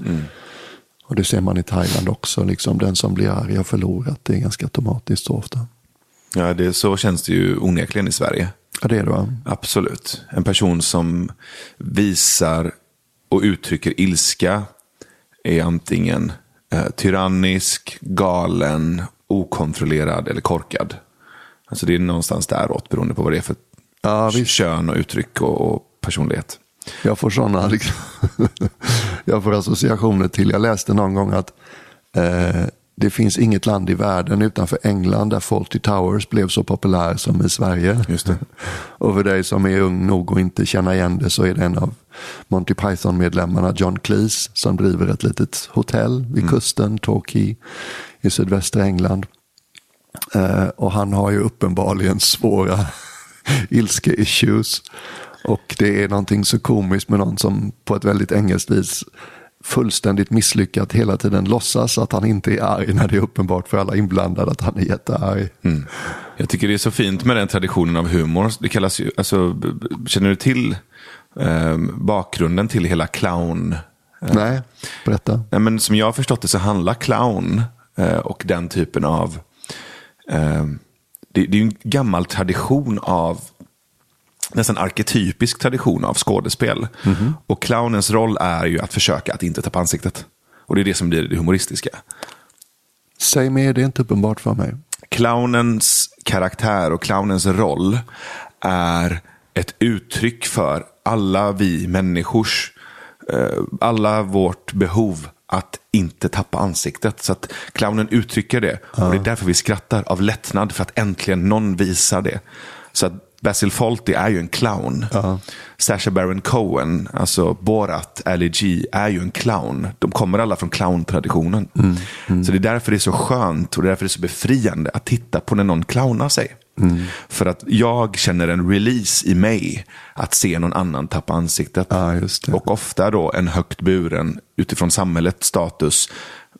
Speaker 2: Och det ser man i Thailand också. Liksom, den som blir arg har förlorat. Det är ganska automatiskt så ofta.
Speaker 1: Ja, det, så känns det ju onekligen i Sverige.
Speaker 2: Ja, det är det va?
Speaker 1: Absolut. En person som visar och uttrycker ilska är antingen eh, tyrannisk, galen, okontrollerad eller korkad. Alltså det är någonstans däråt beroende på vad det är för
Speaker 2: Ja, visst.
Speaker 1: kön och uttryck och, och personlighet.
Speaker 2: Jag får sådana liksom, jag får associationer till, jag läste någon gång att eh, det finns inget land i världen utanför England där Fawlty Towers blev så populär som i Sverige.
Speaker 1: Just det.
Speaker 2: Och för dig som är ung nog och inte känna igen det så är det en av Monty Python-medlemmarna John Cleese som driver ett litet hotell vid kusten, Torquay i sydvästra England. Eh, och han har ju uppenbarligen svåra ilske-issues. Och det är någonting så komiskt med någon som på ett väldigt engelskt vis fullständigt misslyckat hela tiden låtsas att han inte är arg när det är uppenbart för alla inblandade att han är jättearg.
Speaker 1: Jag tycker det är så fint med den traditionen av humor. Det kallas ju, alltså, känner du till eh, bakgrunden till hela clown?
Speaker 2: Nej, berätta.
Speaker 1: Nej, men som jag har förstått det så handlar clown eh, och den typen av... Eh, det, är ju en gammal tradition av nästan arketypisk tradition av skådespel. Och clownens roll är ju att försöka att inte tappa ansiktet. Och det är det som blir det humoristiska.
Speaker 2: Säg mer, det är inte uppenbart för mig.
Speaker 1: Clownens karaktär och clownens roll är ett uttryck för alla vi människors, eh, alla vårt behov att inte tappa ansiktet. Så att clownen uttrycker det. Och det är därför vi skrattar av lättnad för att äntligen någon visar det. Så att Basil Fawlty är ju en clown. Sacha Baron Cohen, alltså Borat, Ali G, är ju en clown. De kommer alla från clowntraditionen. Så det är därför det är så skönt och det är därför det är så befriande att titta på när någon clownar sig. För att jag känner en release i mig att se någon annan tappa ansiktet.
Speaker 2: Det.
Speaker 1: Och ofta då en högt buren, utifrån samhällets status,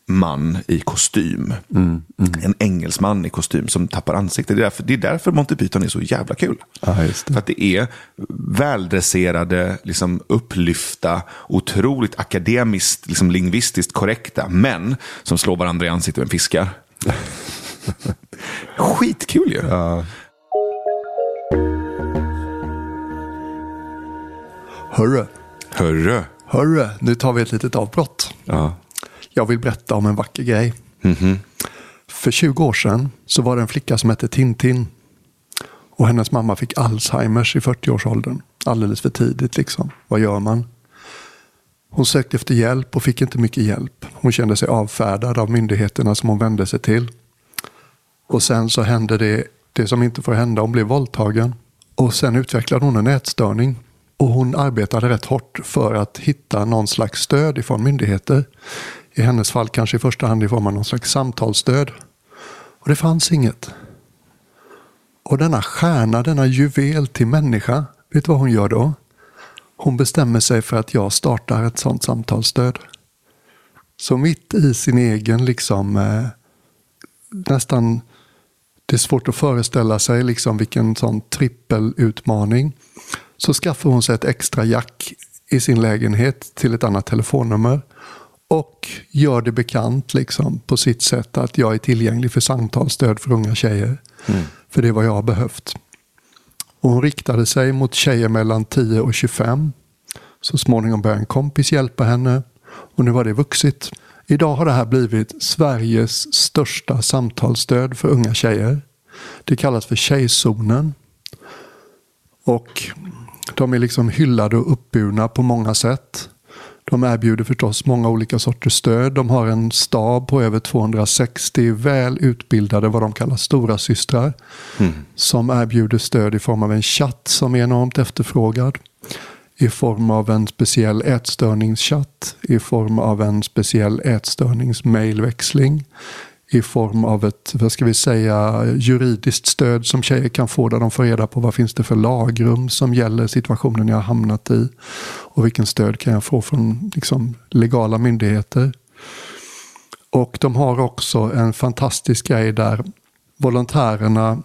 Speaker 1: man i kostym.
Speaker 2: Mm,
Speaker 1: En engelsman i kostym som tappar ansiktet. Det är därför, det är därför Monty Python är så jävla kul.
Speaker 2: Just det.
Speaker 1: För att det är väldresserade, liksom upplyfta, otroligt akademiskt, liksom lingvistiskt korrekta män som slår varandra i ansiktet med fiskar. Skitkul ju.
Speaker 2: Hörru,
Speaker 1: Hörru.
Speaker 2: hörru, nu tar vi ett litet avbrott.
Speaker 1: Ja.
Speaker 2: Jag vill berätta om en vacker grej. För 20 år sedan så var det en flicka som hette Tintin. Och hennes mamma fick Alzheimers i 40-årsåldern. Alldeles för tidigt liksom. Vad gör man? Hon sökte efter hjälp och fick inte mycket hjälp. Hon kände sig avfärdad av myndigheterna som hon vände sig till. Och sen så hände det, det som inte får hända. Hon blev våldtagen. Och sen utvecklade hon en ätstörning. Och hon arbetade rätt hårt för att hitta någon slags stöd ifrån myndigheter. I hennes fall kanske i första hand i form av någon slags samtalsstöd. Och det fanns inget. Och denna stjärna, denna juvel till människa, vet du vad hon gör då? Hon bestämmer sig för att jag startar ett sånt samtalsstöd. Så mitt i sin egen liksom eh, nästan det är svårt att föreställa sig liksom vilken sån trippelutmaning. Så skaffar hon sig ett extra jack i sin lägenhet till ett annat telefonnummer. Och gör det bekant liksom, på sitt sätt att jag är tillgänglig för samtalsstöd för unga tjejer. För det är vad jag har behövt. Och hon riktade sig mot tjejer mellan 10 och 25. Så småningom började en kompis hjälpa henne. Och nu har det vuxit. Idag har det här blivit Sveriges största samtalsstöd för unga tjejer. Det kallas för Tjejzonen. Och de är liksom hyllade och uppburna på många sätt. De erbjuder förstås många olika sorters stöd. De har en stab på över 260 väl utbildade, vad de kallar stora systrar Som erbjuder stöd i form av en chatt som är enormt efterfrågad. I form av en speciell ätstörningschatt. I form av en speciell ätstörningsmailväxling. I form av ett, vad ska vi säga, juridiskt stöd som tjejer kan få där de får reda på vad finns det för lagrum som gäller situationen jag har hamnat i. Och vilken stöd kan jag få från liksom, legala myndigheter. Och de har också en fantastisk grej där volontärerna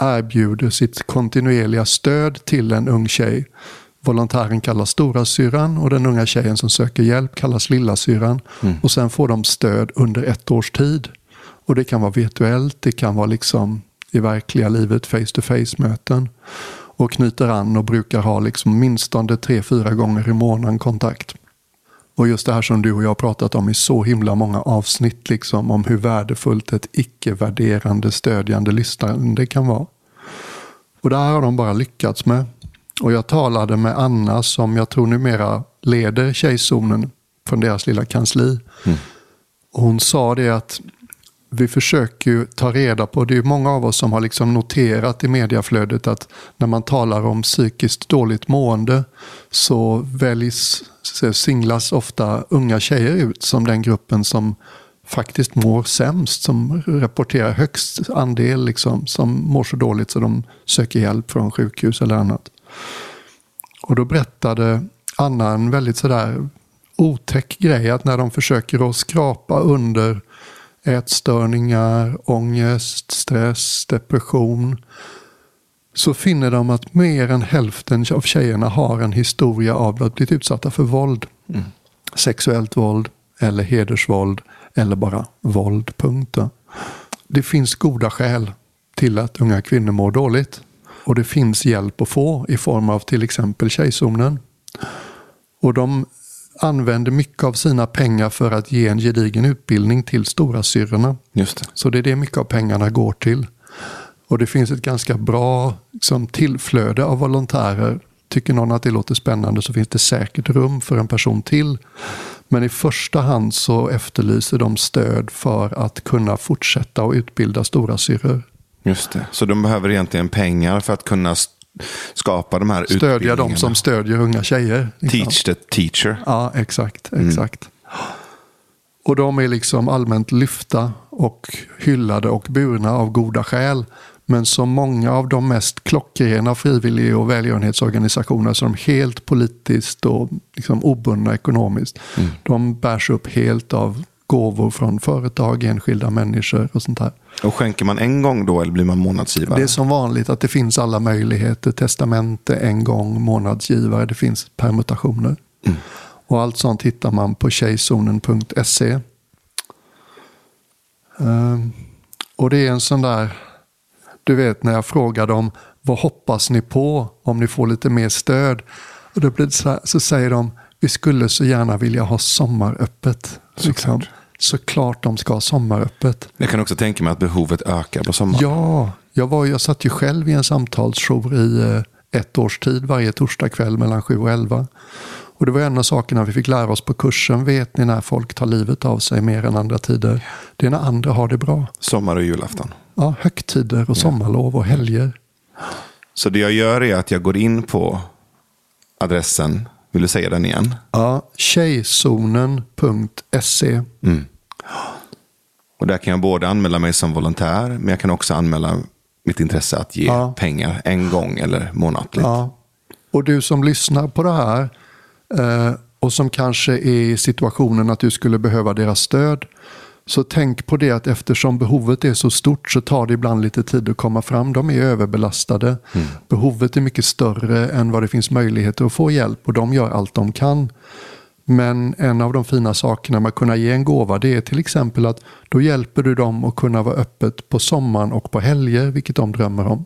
Speaker 2: erbjuder sitt kontinuerliga stöd till en ung tjej. Volontären kallas storasyran och den unga tjejen som söker hjälp kallas lillasyran. Och sen får de stöd under ett års tid. Och det kan vara virtuellt, det kan vara liksom i verkliga livet face to face möten. Och knyter an och brukar ha liksom minstone tre, fyra gånger i månaden kontakt. Och just det här som du och jag har pratat om i så himla många avsnitt, liksom, om hur värdefullt ett icke-värderande, stödjande lyssnande kan vara. Och det här har de bara lyckats med. Och jag talade med Anna som jag tror numera leder Tjejzonen från deras lilla kansli. Och hon sa det att vi försöker ju ta reda på, det är många av oss som har liksom noterat i mediaflödet att när man talar om psykiskt dåligt mående så väljs, singlas ofta unga tjejer ut som den gruppen som faktiskt mår sämst, som rapporterar högst andel liksom, som mår så dåligt så de söker hjälp från sjukhus eller annat. Och då berättade Anna en väldigt sådär otäck grej att när de försöker att skrapa under ätstörningar, ångest, stress, depression så finner de att mer än hälften av tjejerna har en historia av att blivit utsatta för våld. Sexuellt våld eller hedersvåld eller bara våld, punkt. Det finns goda skäl till att unga kvinnor mår dåligt. Och det finns hjälp att få i form av till exempel Tjejzonen. Och de använder mycket av sina pengar för att ge en gedigen utbildning till stora syrrorna.
Speaker 1: Just det.
Speaker 2: Så det är det mycket av pengarna går till. Och det finns ett ganska bra liksom, tillflöde av volontärer. Tycker någon att det låter spännande så finns det säkert rum för en person till. Men i första hand så efterlyser de stöd för att kunna fortsätta och utbilda stora syrror.
Speaker 1: Just det. Så de behöver egentligen pengar för att kunna skapa de här
Speaker 2: Stödja de som stödjer unga tjejer. liksom.
Speaker 1: Teach the teacher.
Speaker 2: Ja, exakt. exakt. Och de är liksom allmänt lyfta och hyllade och burna av goda skäl. Men som många av de mest klockrena frivillig och välgörenhetsorganisationer som är helt politiskt och liksom obundna ekonomiskt. De bärs upp helt av gåvor från företag, enskilda människor och sånt där.
Speaker 1: Och skänker man en gång då eller blir man månadsgivare?
Speaker 2: Det är som vanligt att det finns alla möjligheter. Testamente en gång, månadsgivare, det finns permutationer. Och allt sånt hittar man på tjejzonen.se. Ehm, och det är en sån där, du vet när jag frågar dem, vad hoppas ni på om ni får lite mer stöd? Och då blir så, här, så säger de, vi skulle så gärna vilja ha sommaröppet. Liksom. Såklart de ska ha sommaröppet.
Speaker 1: Jag kan också tänka mig att behovet ökar på sommaren.
Speaker 2: Ja, jag, var, jag satt ju själv i en samtalsjour i eh, ett års tid varje torsdagkväll mellan 7 och 11. Och det var en av sakerna vi fick lära oss på kursen. Vet ni när folk tar livet av sig mer än andra tider? Det är när andra har det bra.
Speaker 1: Sommar och julafton.
Speaker 2: Ja, högtider och sommarlov och helger.
Speaker 1: Så det jag gör är att jag går in på adressen. Vill du säga den igen?
Speaker 2: Ja, tjejzonen.se.
Speaker 1: Och där kan jag både anmäla mig som volontär, men jag kan också anmäla mitt intresse att ge
Speaker 2: Ja.
Speaker 1: pengar en gång eller månatligt.
Speaker 2: Ja. Och du som lyssnar på det här eh, och som kanske är i situationen att du skulle behöva deras stöd. Så tänk på det att eftersom behovet är så stort så tar det ibland lite tid att komma fram. De är överbelastade. Behovet är mycket större än vad det finns möjligheter att få hjälp och de gör allt de kan. Men en av de fina sakerna med att kunna ge en gåva det är till exempel att då hjälper du dem att kunna vara öppet på sommaren och på helger, vilket de drömmer om.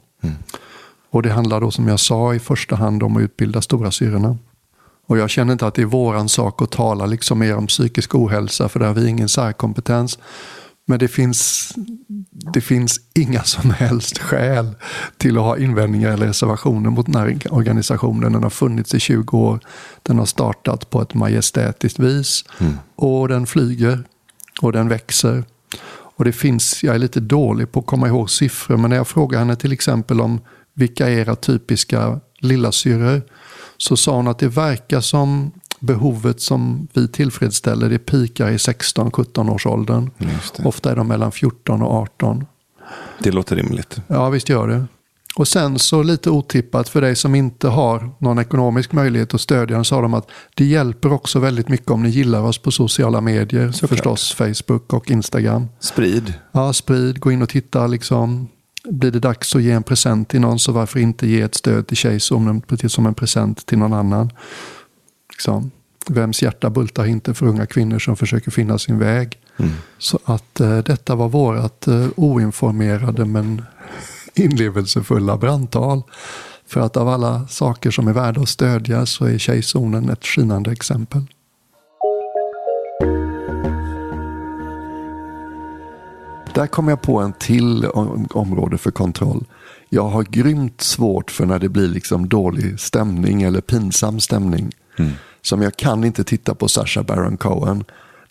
Speaker 2: Och det handlar då som jag sa i första hand om att utbilda stora syrorna. Och jag känner inte att det är våran sak att tala liksom mer om psykisk ohälsa för där har vi ingen särkompetens. Men det finns, det finns inga som helst skäl till att ha invändningar eller reservationer mot den här organisationen. Den har funnits i 20 år. Den har startat på ett majestätiskt vis. Och den flyger. Och den växer. Och det finns, jag är lite dålig på att komma ihåg siffror, men när jag frågar henne till exempel om vilka är era typiska lillasyrror så sa hon att det verkar som behovet som vi tillfredsställer det pikar i 16-17 års åldern. Ofta är de mellan 14 och 18.
Speaker 1: Det låter rimligt.
Speaker 2: Ja, visst gör det. Och sen så lite otippat för dig som inte har någon ekonomisk möjlighet att stödja den sa de att det hjälper också väldigt mycket om ni gillar oss på sociala medier. Så förstås Facebook och Instagram.
Speaker 1: Sprid.
Speaker 2: Ja, sprid, gå in och titta liksom. Blir det dags att ge en present till någon så varför inte ge ett stöd till precis som en present till någon annan. Liksom. Vems hjärta bultar inte för unga kvinnor som försöker finna sin väg. Så att eh, detta var vårat eh, oinformerade men inlevelsefulla brandtal. För att av alla saker som är värda att stödja så är Tjejzonen ett skinande exempel. Där kom jag på en till om- område för kontroll. Jag har grymt svårt för när det blir liksom dålig stämning eller pinsam stämning. Som jag kan inte titta på Sacha Baron Cohen.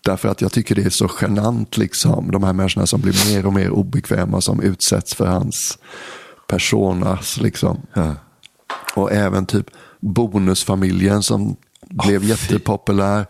Speaker 2: Därför att jag tycker det är så genant liksom. De här människorna som blir mer och mer obekväma som utsätts för hans personas liksom. Och även typ Bonusfamiljen som blev jättepopulär.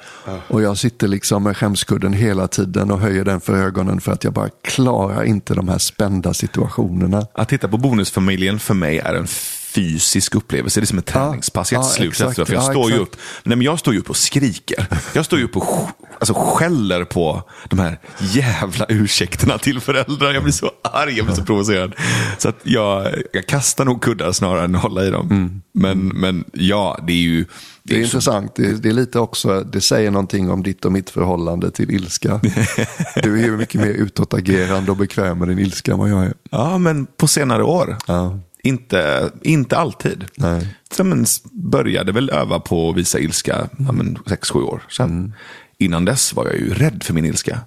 Speaker 2: Och jag sitter liksom med skämskudden hela tiden och höjer den för ögonen för att jag bara klarar inte de här spända situationerna.
Speaker 1: Att titta på Bonusfamiljen för mig är en fysisk upplevelse. det är som ett träningspass. Jag är
Speaker 2: ja,
Speaker 1: slut
Speaker 2: exakt.
Speaker 1: jag,
Speaker 2: Ja,
Speaker 1: står ju upp, nej, men jag står ju upp och skriker. Jag står ju upp och alltså, skäller på de här jävla ursäkterna till föräldrar. Jag blir så arg, jag blir så provocerad. Så att jag, jag kastar nog kuddar snarare än hålla i dem. Men, men ja, det är ju...
Speaker 2: Mm. Det är
Speaker 1: så-
Speaker 2: intressant. Det är, det är lite också, det säger någonting om ditt och mitt förhållande till ilska. Du är ju mycket mer utåtagerande och bekväm med din ilska än vad jag är.
Speaker 1: Ja, men på senare år.
Speaker 2: Ja.
Speaker 1: Inte, inte alltid.
Speaker 2: Nej.
Speaker 1: Så, men, började väl öva på att visa ilska ja, men, sex, sju år sedan. Innan dess var jag ju rädd för min ilska.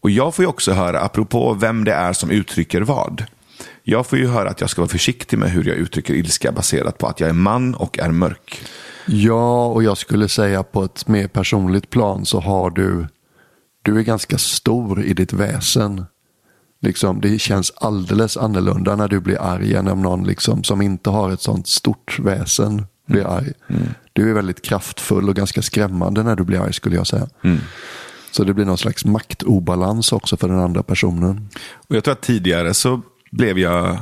Speaker 1: Och jag får ju också höra, apropå vem det är som uttrycker vad. Jag får ju höra att jag ska vara försiktig med hur jag uttrycker ilska baserat på att jag är man och är mörk.
Speaker 2: Ja, och jag skulle säga på ett mer personligt plan så har du, du är ganska stor i ditt väsen. Liksom, det känns alldeles annorlunda när du blir arg än om någon liksom, som inte har ett sånt stort väsen blir arg. Du är väldigt kraftfull och ganska skrämmande när du blir arg skulle jag säga. Så det blir någon slags maktobalans också för den andra personen.
Speaker 1: Och jag tror att tidigare så blev jag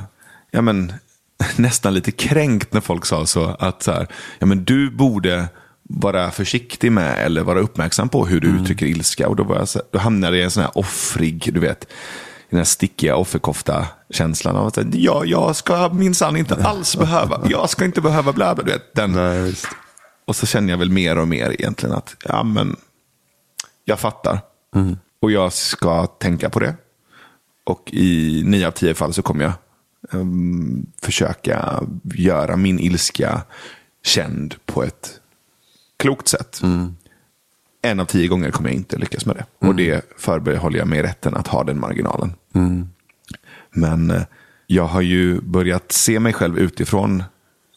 Speaker 1: ja, men, nästan lite kränkt när folk sa så. Att så här, ja, men du borde vara försiktig med eller vara uppmärksam på hur du uttrycker ilska. Och då, var jag så, då hamnade jag i en sån här offrig, du vet, den här stickiga offerkofta-känslan av att ja, jag ska minsann inte alls behöva, jag ska inte behöva bla bla, du vet. Den,
Speaker 2: Nej,
Speaker 1: och så känner jag väl mer och mer egentligen att ja, men, jag fattar. Och jag ska tänka på det. Och i nio av tio fall så kommer jag ehm, försöka göra min ilska känd på ett klokt sätt. En av tio gånger kommer jag inte lyckas med det. Och det förbehåller jag mig rätten att ha den marginalen. Men eh, jag har ju börjat se mig själv utifrån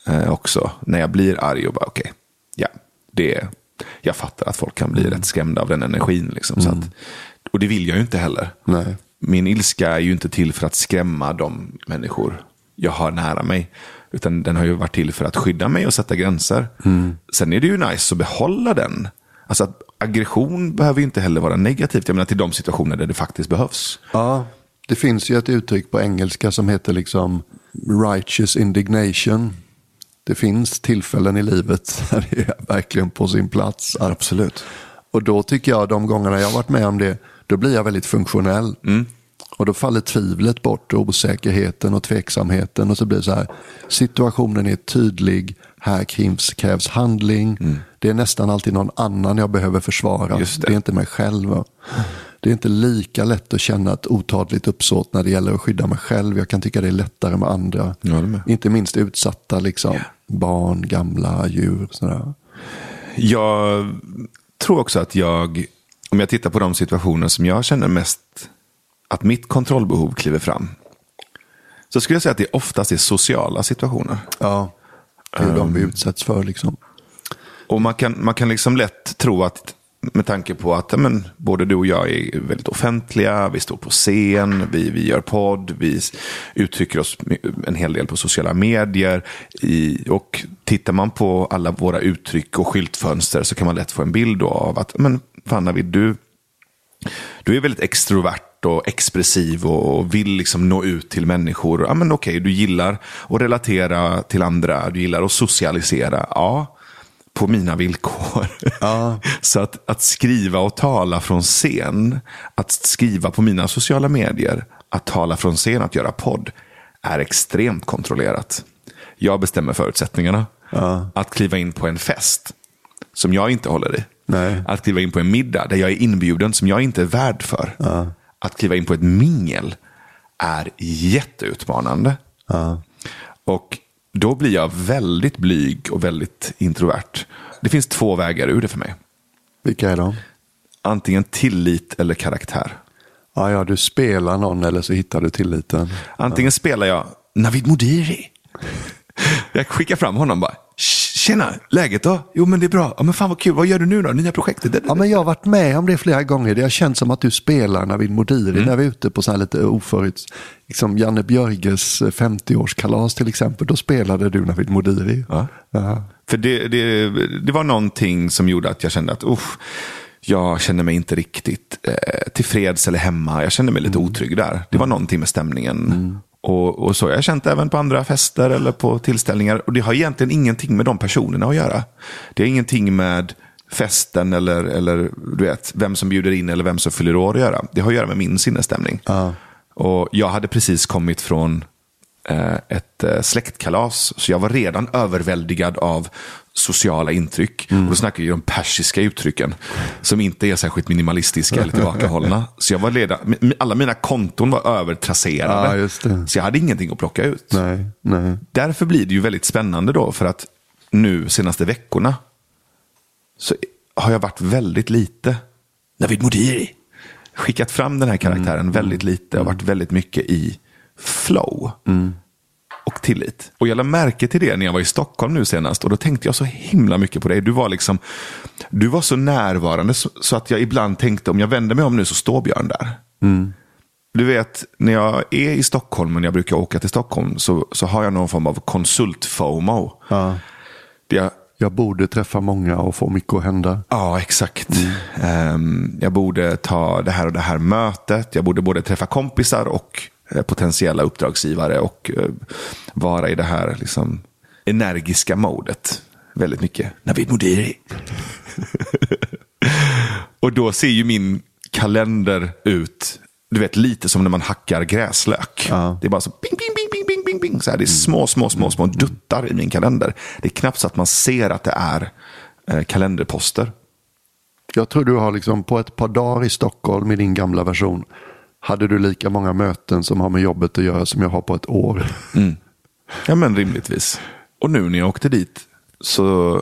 Speaker 1: eh, också. När jag blir arg och bara okej, ja, det jag fattar att folk kan bli rätt skrämda av den energin. Liksom, så att, och det vill jag ju inte heller.
Speaker 2: Nej.
Speaker 1: Min ilska är ju inte till för att skrämma de människor jag har nära mig. Utan den har ju varit till för att skydda mig och sätta gränser. Sen är det ju nice att behålla den. Alltså att aggression behöver ju inte heller vara negativt. Jag menar till de situationer där det faktiskt behövs.
Speaker 2: Ja, det finns ju ett uttryck på engelska som heter liksom righteous indignation. Det finns tillfällen i livet där det är verkligen på sin plats.
Speaker 1: Absolut.
Speaker 2: och då tycker jag de gångerna jag har varit med om det, då blir jag väldigt funktionell. Och då faller tvivlet bort och osäkerheten och tveksamheten. Och så blir det så här, situationen är tydlig, här krävs, handling. Det är nästan alltid någon annan jag behöver försvara.
Speaker 1: Det.
Speaker 2: det är inte mig själv. Det är inte lika lätt att känna ett otadligt uppsåt när det gäller att skydda mig själv. Jag kan tycka det är lättare med andra.
Speaker 1: Med.
Speaker 2: Inte minst utsatta liksom, barn, gamla, djur. Sådär.
Speaker 1: Jag tror också att jag, om jag tittar på de situationer som jag känner mest att mitt kontrollbehov kliver fram. Så skulle jag säga att det oftast är sociala situationer.
Speaker 2: Ja, det är de vi utsätts för. Liksom.
Speaker 1: Och man kan, man kan liksom lätt tro att med tanke på att men, både du och jag är väldigt offentliga, vi står på scen, vi, vi gör podd, vi uttrycker oss en hel del på sociala medier. I, och tittar man på alla våra uttryck och skyltfönster så kan man lätt få en bild då av att, men fan Navid, du, du är väldigt extrovert och expressiv och vill liksom nå ut till människor. Ja, men okej, du gillar att relatera till andra, du gillar att socialisera. Ja, på mina villkor.
Speaker 2: Ja.
Speaker 1: Så att, att skriva och tala från scen, att skriva på mina sociala medier, att tala från scen, att göra podd, är extremt kontrollerat. Jag bestämmer förutsättningarna. Att kliva in på en fest, som jag inte håller i.
Speaker 2: Nej.
Speaker 1: Att kliva in på en middag där jag är inbjuden, som jag inte är värd för. Att kliva in på ett mingel är jätteutmanande.
Speaker 2: Ja.
Speaker 1: Och då blir jag väldigt blyg och väldigt introvert. Det finns två vägar ur det för mig.
Speaker 2: Vilka är de?
Speaker 1: Antingen tillit eller karaktär.
Speaker 2: Ja, ja, du spelar någon eller så hittar du tilliten.
Speaker 1: Antingen spelar jag Navid Modiri. Jag skickar fram honom bara. Tjena, läget då? Jo men det är bra. Ja, men fan vad kul, vad gör du nu då? Nya projektet?
Speaker 2: Ja, men jag har varit med om det flera gånger. Det har känts som att du spelar Navid Modiri när vi är ute på så här lite oförut. Liksom Janne Björges eh, 50-årskalas till exempel. Då spelade du Navid Modiri.
Speaker 1: Ja.
Speaker 2: Ja.
Speaker 1: För det, det, det var någonting som gjorde att jag kände att usch, jag känner mig inte riktigt eh, tillfreds eller hemma. Jag kände mig lite otrygg där. Det var någonting med stämningen. Och, och så har jag känt även på andra fester eller på tillställningar. Och det har egentligen ingenting med de personerna att göra. Det har ingenting med festen eller, eller du vet, vem som bjuder in eller vem som fyller år att göra. Det har att göra med min sinnesstämning. Och jag hade precis kommit från eh, ett eh, släktkalas. Så jag var redan överväldigad av sociala intryck. Och då snackar vi de persiska uttrycken. Som inte är särskilt minimalistiska eller tillbakahållna. Så jag var leda, alla mina konton var övertrasserade.
Speaker 2: Ja.
Speaker 1: Så jag hade ingenting att plocka ut.
Speaker 2: Nej, nej.
Speaker 1: Därför blir det ju väldigt spännande då. För att nu senaste veckorna så har jag varit väldigt lite Navid Modiri. Skickat fram den här karaktären väldigt lite och varit väldigt mycket i flow. Och tillit. Och jag lade märke till det när jag var i Stockholm nu senast. Och då tänkte jag så himla mycket på dig. Du var liksom, du var så närvarande så, så att jag ibland tänkte om jag vänder mig om nu så står Björn där. Du vet, när jag är i Stockholm, när jag brukar åka till Stockholm, så, så har jag någon form av konsult-FOMO.
Speaker 2: Ja.
Speaker 1: Jag,
Speaker 2: Jag borde träffa många och få mycket att hända.
Speaker 1: Ja, exakt. Ehm, jag borde ta det här och det här mötet. Jag borde både träffa kompisar och potentiella uppdragsgivare och eh, vara i det här liksom, energiska modet. Väldigt mycket. Navid Modiri. och då ser ju min kalender ut, du vet, lite som när man hackar gräslök.
Speaker 2: Ja.
Speaker 1: Det är bara så ping, ping, ping, ping, ping, ping, ping. Så här, det är små, små, små, små duttar i min kalender. Det är knappt så att man ser att det är eh, kalenderposter.
Speaker 2: Jag tror du har liksom på ett par dagar i Stockholm i din gamla version hade du lika många möten som har med jobbet att göra som jag har på ett år.
Speaker 1: Ja, men rimligtvis. Och nu när jag åkte dit så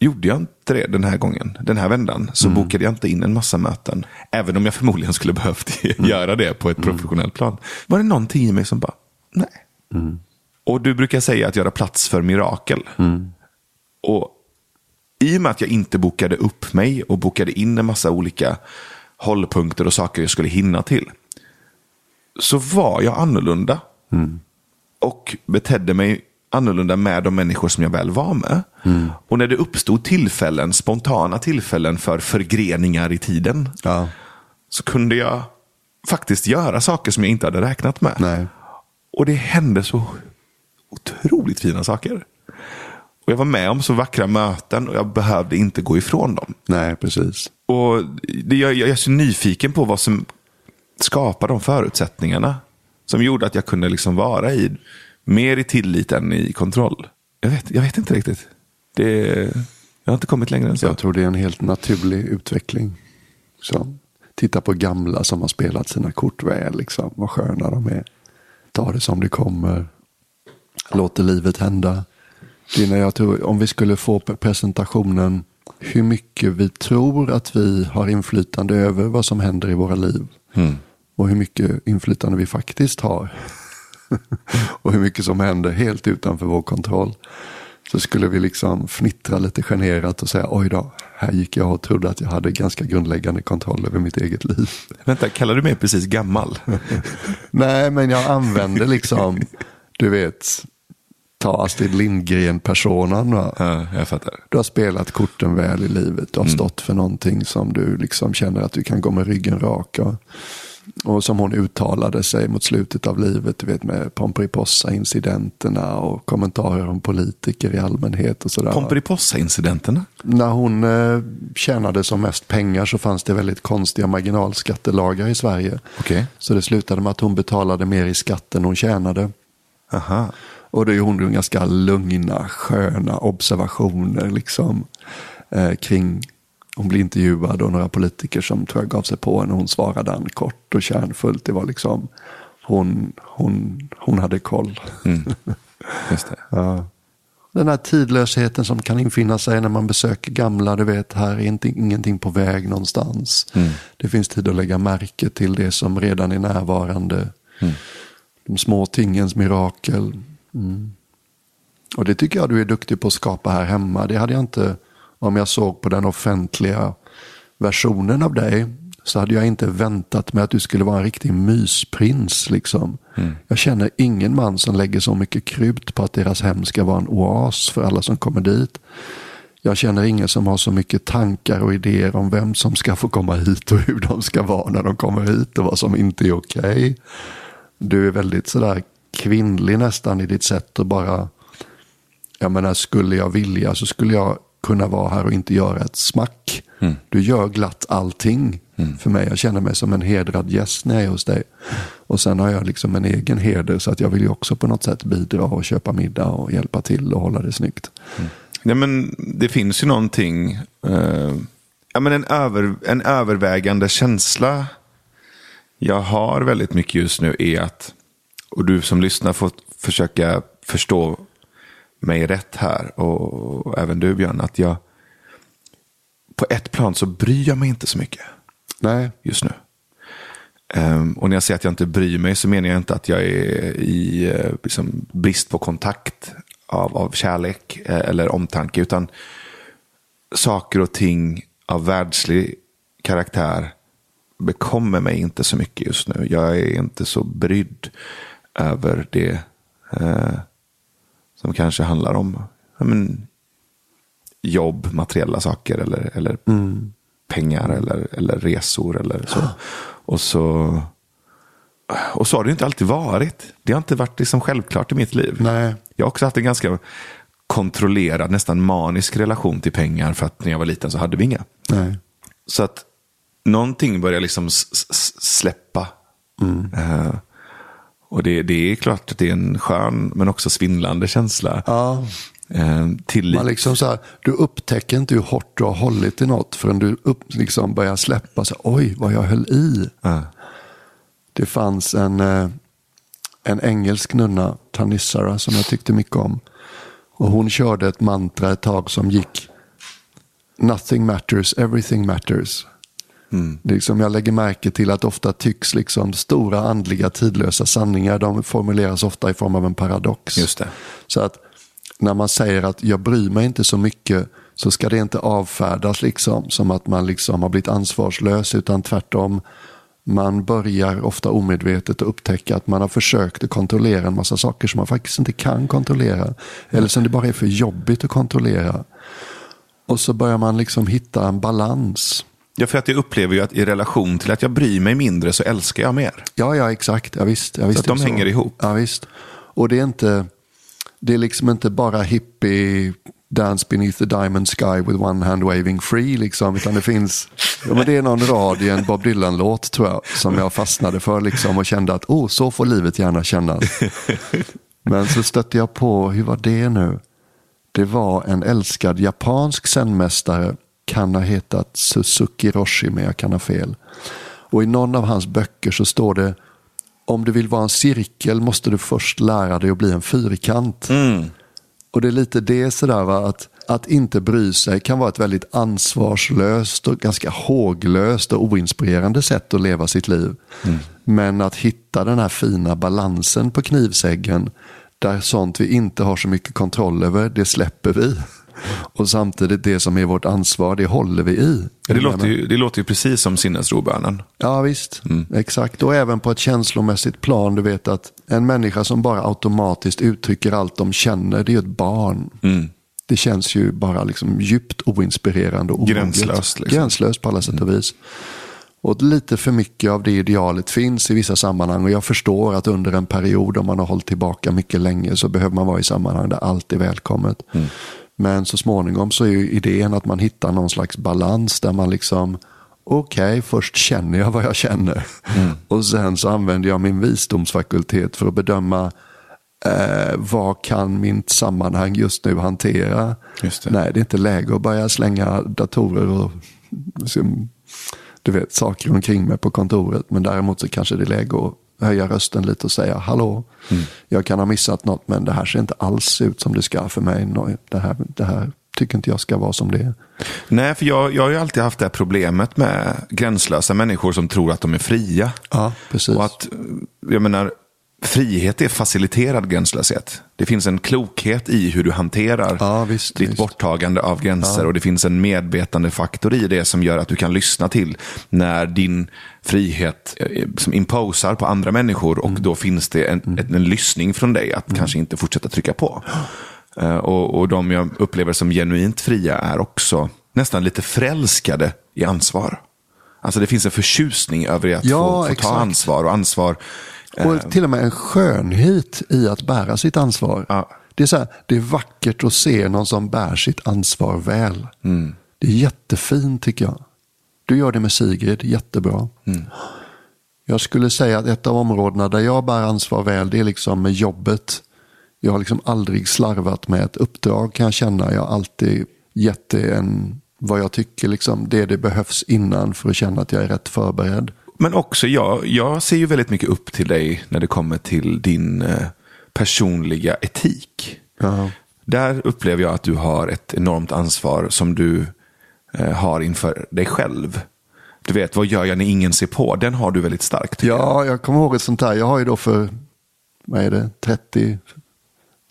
Speaker 1: gjorde jag inte det den här gången. Den här vändan så bokade jag inte in en massa möten. Även om jag förmodligen skulle behövt göra det på ett professionellt plan. Var det någonting i mig som bara, nej. Och du brukar säga att göra plats för mirakel. Och i och med att jag inte bokade upp mig och bokade in en massa olika hållpunkter och saker jag skulle hinna till. Så var jag annorlunda. Och betedde mig annorlunda med de människor som jag väl var med. Och när det uppstod tillfällen, spontana tillfällen för förgreningar i tiden.
Speaker 2: Ja.
Speaker 1: Så kunde jag faktiskt göra saker som jag inte hade räknat med.
Speaker 2: Nej.
Speaker 1: Och det hände så otroligt fina saker. Och jag var med om så vackra möten och jag behövde inte gå ifrån dem.
Speaker 2: Nej, precis.
Speaker 1: Och det, jag, jag är så nyfiken på vad som skapa de förutsättningarna. Som gjorde att jag kunde liksom vara i mer i tillit än i kontroll. Jag vet, jag vet inte riktigt. Det, jag har inte kommit längre än så.
Speaker 2: Jag tror det är en helt naturlig utveckling. Så, titta på gamla som har spelat sina kort väl. Liksom. Vad sköna de är. Ta det som det kommer. Låter livet hända. Det när jag tror, om vi skulle få presentationen hur mycket vi tror att vi har inflytande över vad som händer i våra liv. Och hur mycket inflytande vi faktiskt har. och hur mycket som händer helt utanför vår kontroll. Så skulle vi liksom fnittra lite generat och säga oj då, här gick jag och trodde att jag hade ganska grundläggande kontroll över mitt eget liv.
Speaker 1: Vänta, kallar du mig precis gammal?
Speaker 2: Nej, men jag använder liksom, du vet, ta Astrid Lindgren-personen. va?
Speaker 1: ja, jag fattar.
Speaker 2: Du har spelat korten väl i livet. Du har stått för någonting som du liksom känner att du kan gå med ryggen rak. Och, och som hon uttalade sig mot slutet av livet, du vet med Pomperipossa-incidenterna och kommentarer om politiker i allmänhet och sådär.
Speaker 1: Pomperipossa-incidenterna?
Speaker 2: När hon eh, tjänade som mest pengar så fanns det väldigt konstiga marginalskattelagar i Sverige.
Speaker 1: Okej.
Speaker 2: Så det slutade med att hon betalade mer i skatt än hon tjänade.
Speaker 1: Aha.
Speaker 2: Och då är hon ganska lugna, sköna observationer liksom, eh, kring hon blir intervjuad och några politiker som tror jag gav sig på henne. Hon svarade han kort och kärnfullt. Det var liksom, hon, hon, hon hade koll.
Speaker 1: Just det.
Speaker 2: Ja. Den här tidlösheten som kan infinna sig när man besöker gamla. Du vet, här är inte, ingenting på väg någonstans. Det finns tid att lägga märke till det som redan är närvarande. De små tingens mirakel. Mm. Och det tycker jag du är duktig på att skapa här hemma. Det hade jag inte om jag såg på den offentliga versionen av dig. Så hade jag inte väntat mig att du skulle vara en riktig mysprins. Liksom. Jag känner ingen man som lägger så mycket krut på att deras hem ska vara en oas för alla som kommer dit. Jag känner ingen som har så mycket tankar och idéer om vem som ska få komma hit och hur de ska vara när de kommer hit och vad som inte är okej. Du är väldigt sådär kvinnlig nästan i ditt sätt att bara, jag menar skulle jag vilja så skulle jag kunna vara här och inte göra ett smack. Du gör glatt allting för mig. Jag känner mig som en hedrad gäst när jag är hos dig. Och sen har jag liksom en egen heder så att jag vill ju också på något sätt bidra och köpa middag och hjälpa till och hålla det snyggt.
Speaker 1: Ja, men det finns ju någonting. Eh, ja, men en, över, en övervägande känsla jag har väldigt mycket just nu är att, och du som lyssnar får försöka förstå mig rätt här, och, även du Björn, att jag på ett plan så bryr jag mig inte så mycket
Speaker 2: Nej.
Speaker 1: just nu. Um, och när jag säger att jag inte bryr mig så menar jag inte att jag är i uh, liksom, brist på kontakt av, av kärlek uh, eller omtanke. Utan saker och ting av världslig karaktär bekommer mig inte så mycket just nu. Jag är inte så brydd över det uh, som kanske handlar om men, jobb, materiella saker eller, eller mm. pengar eller, eller resor eller så. Och så, och så har det inte alltid varit. Det har inte varit liksom självklart i mitt liv.
Speaker 2: Nej.
Speaker 1: Jag har också haft en ganska kontrollerad, nästan manisk relation till pengar. För att när jag var liten så hade vi inga.
Speaker 2: Nej.
Speaker 1: Så att någonting börjar liksom släppa. Mm. Uh, och det, det, är klart att det är en skön men också svindlande känsla.
Speaker 2: Ja.
Speaker 1: Uh, tillit.
Speaker 2: Man liksom så här, du upptäcker inte hur hårt du har hållit i något förrän du upp, liksom börjar släppa. Så, Oj, vad jag höll i.
Speaker 1: Uh.
Speaker 2: Det fanns en, eh, en engelsk nunna, Tanissara, som jag tyckte mycket om. Och hon körde ett mantra ett tag som gick Nothing matters, everything matters.
Speaker 1: Mm.
Speaker 2: Liksom jag lägger märke till att ofta tycks liksom stora andliga tidlösa sanningar, de formuleras ofta i form av en paradox.
Speaker 1: Just det.
Speaker 2: Så att när man säger att jag bryr mig inte så mycket så ska det inte avfärdas liksom som att man liksom har blivit ansvarslös utan tvärtom man börjar ofta omedvetet att upptäcka att man har försökt att kontrollera en massa saker som man faktiskt inte kan kontrollera. Eller som det bara är för jobbigt att kontrollera. Och så börjar man liksom hitta en balans.
Speaker 1: Ja, för att jag upplever ju att i relation till att jag bryr mig mindre så älskar jag mer.
Speaker 2: Ja, ja, exakt. Ja, visst. Ja, visst
Speaker 1: så att de
Speaker 2: så.
Speaker 1: hänger ihop.
Speaker 2: Ja, visst. Och det är inte, det är liksom inte bara hippie Dance beneath the diamond sky with one hand waving free. Liksom, utan det finns, ja, men det är någon rad i en Bob Dylan-låt tror jag som jag fastnade för liksom, och kände att oh, så får livet gärna kännas. Men så stötte jag på, hur var det nu? Det var en älskad japansk zenmästare, kan ha hetat Suzuki Roshi, men jag kan ha fel. Och i någon av hans böcker så står det, om du vill vara en cirkel måste du först lära dig att bli en fyrkant.
Speaker 1: Mm.
Speaker 2: Och det är lite det sådär va, att, att inte bry sig kan vara ett väldigt ansvarslöst och ganska håglöst och oinspirerande sätt att leva sitt liv.
Speaker 1: Mm.
Speaker 2: Men att hitta den här fina balansen på knivsäggen där sånt vi inte har så mycket kontroll över, det släpper vi. Och samtidigt det som är vårt ansvar, det håller vi i.
Speaker 1: Det låter ju, det låter ju precis som sinnesrobönen.
Speaker 2: Ja visst, mm. exakt. Och även på ett känslomässigt plan, du vet att en människa som bara automatiskt uttrycker allt de känner, det är ju ett barn.
Speaker 1: Mm.
Speaker 2: Det känns ju bara liksom djupt oinspirerande och
Speaker 1: Gränslöst. Liksom.
Speaker 2: Gränslöst på alla sätt och vis. Och lite för mycket av det idealet finns i vissa sammanhang och jag förstår att under en period om man har hållit tillbaka mycket länge så behöver man vara i sammanhang där allt är välkommet.
Speaker 1: Mm.
Speaker 2: Men så småningom så är ju idén att man hittar någon slags balans där man liksom okej, okay, först känner jag vad jag känner.
Speaker 1: Mm.
Speaker 2: Och sen så använder jag min visdomsfakultet för att bedöma eh, vad kan mitt sammanhang just nu hantera.
Speaker 1: Just det.
Speaker 2: Nej, det är inte läge att börja slänga datorer och liksom, du vet, saker omkring mig på kontoret. Men däremot så kanske det är läge att höja rösten lite och säga hallå,
Speaker 1: mm.
Speaker 2: jag kan ha missat något men det här ser inte alls ut som det ska för mig. Det här, det här tycker inte jag ska vara som det är.
Speaker 1: Nej, för jag, jag har ju alltid haft det här problemet med gränslösa människor som tror att de är fria.
Speaker 2: Ja, precis.
Speaker 1: Och att, jag menar, frihet är faciliterad gränslöshet. Det finns en klokhet i hur du hanterar
Speaker 2: ja, visst,
Speaker 1: ditt
Speaker 2: visst.
Speaker 1: borttagande av gränser. Ja. Och det finns en medvetande faktor i det som gör att du kan lyssna till när din frihet eh, som imposar på andra människor. Och mm. då finns det en, mm. en, en lyssning från dig att mm. kanske inte fortsätta trycka på. Uh, och, och de jag upplever som genuint fria är också nästan lite förälskade i ansvar. Alltså det finns en förtjusning över att
Speaker 2: ja,
Speaker 1: få, få ta ansvar och ansvar
Speaker 2: och eh. till och med en skönhet i att bära sitt ansvar.
Speaker 1: Ja.
Speaker 2: Det, är så här, det är vackert att se någon som bär sitt ansvar väl.
Speaker 1: Mm.
Speaker 2: Det är jättefint tycker jag. Du gör det med Sigrid, jättebra.
Speaker 1: Mm.
Speaker 2: Jag skulle säga att ett av områdena där jag bär ansvar väl, det är liksom med jobbet. Jag har liksom aldrig slarvat med ett uppdrag kan jag känna. Jag har alltid gett det en, vad jag tycker, liksom, det det behövs innan för att känna att jag är rätt förberedd.
Speaker 1: Men också jag, jag ser ju väldigt mycket upp till dig när det kommer till din eh, personliga etik.
Speaker 2: Ja.
Speaker 1: Där upplever jag att du har ett enormt ansvar som du eh, har inför dig själv. Du vet, vad gör jag när ingen ser på? Den har du väldigt starkt. tycker jag.
Speaker 2: Ja, jag kommer ihåg ett sånt här. Jag har ju då för, vad är det, 30,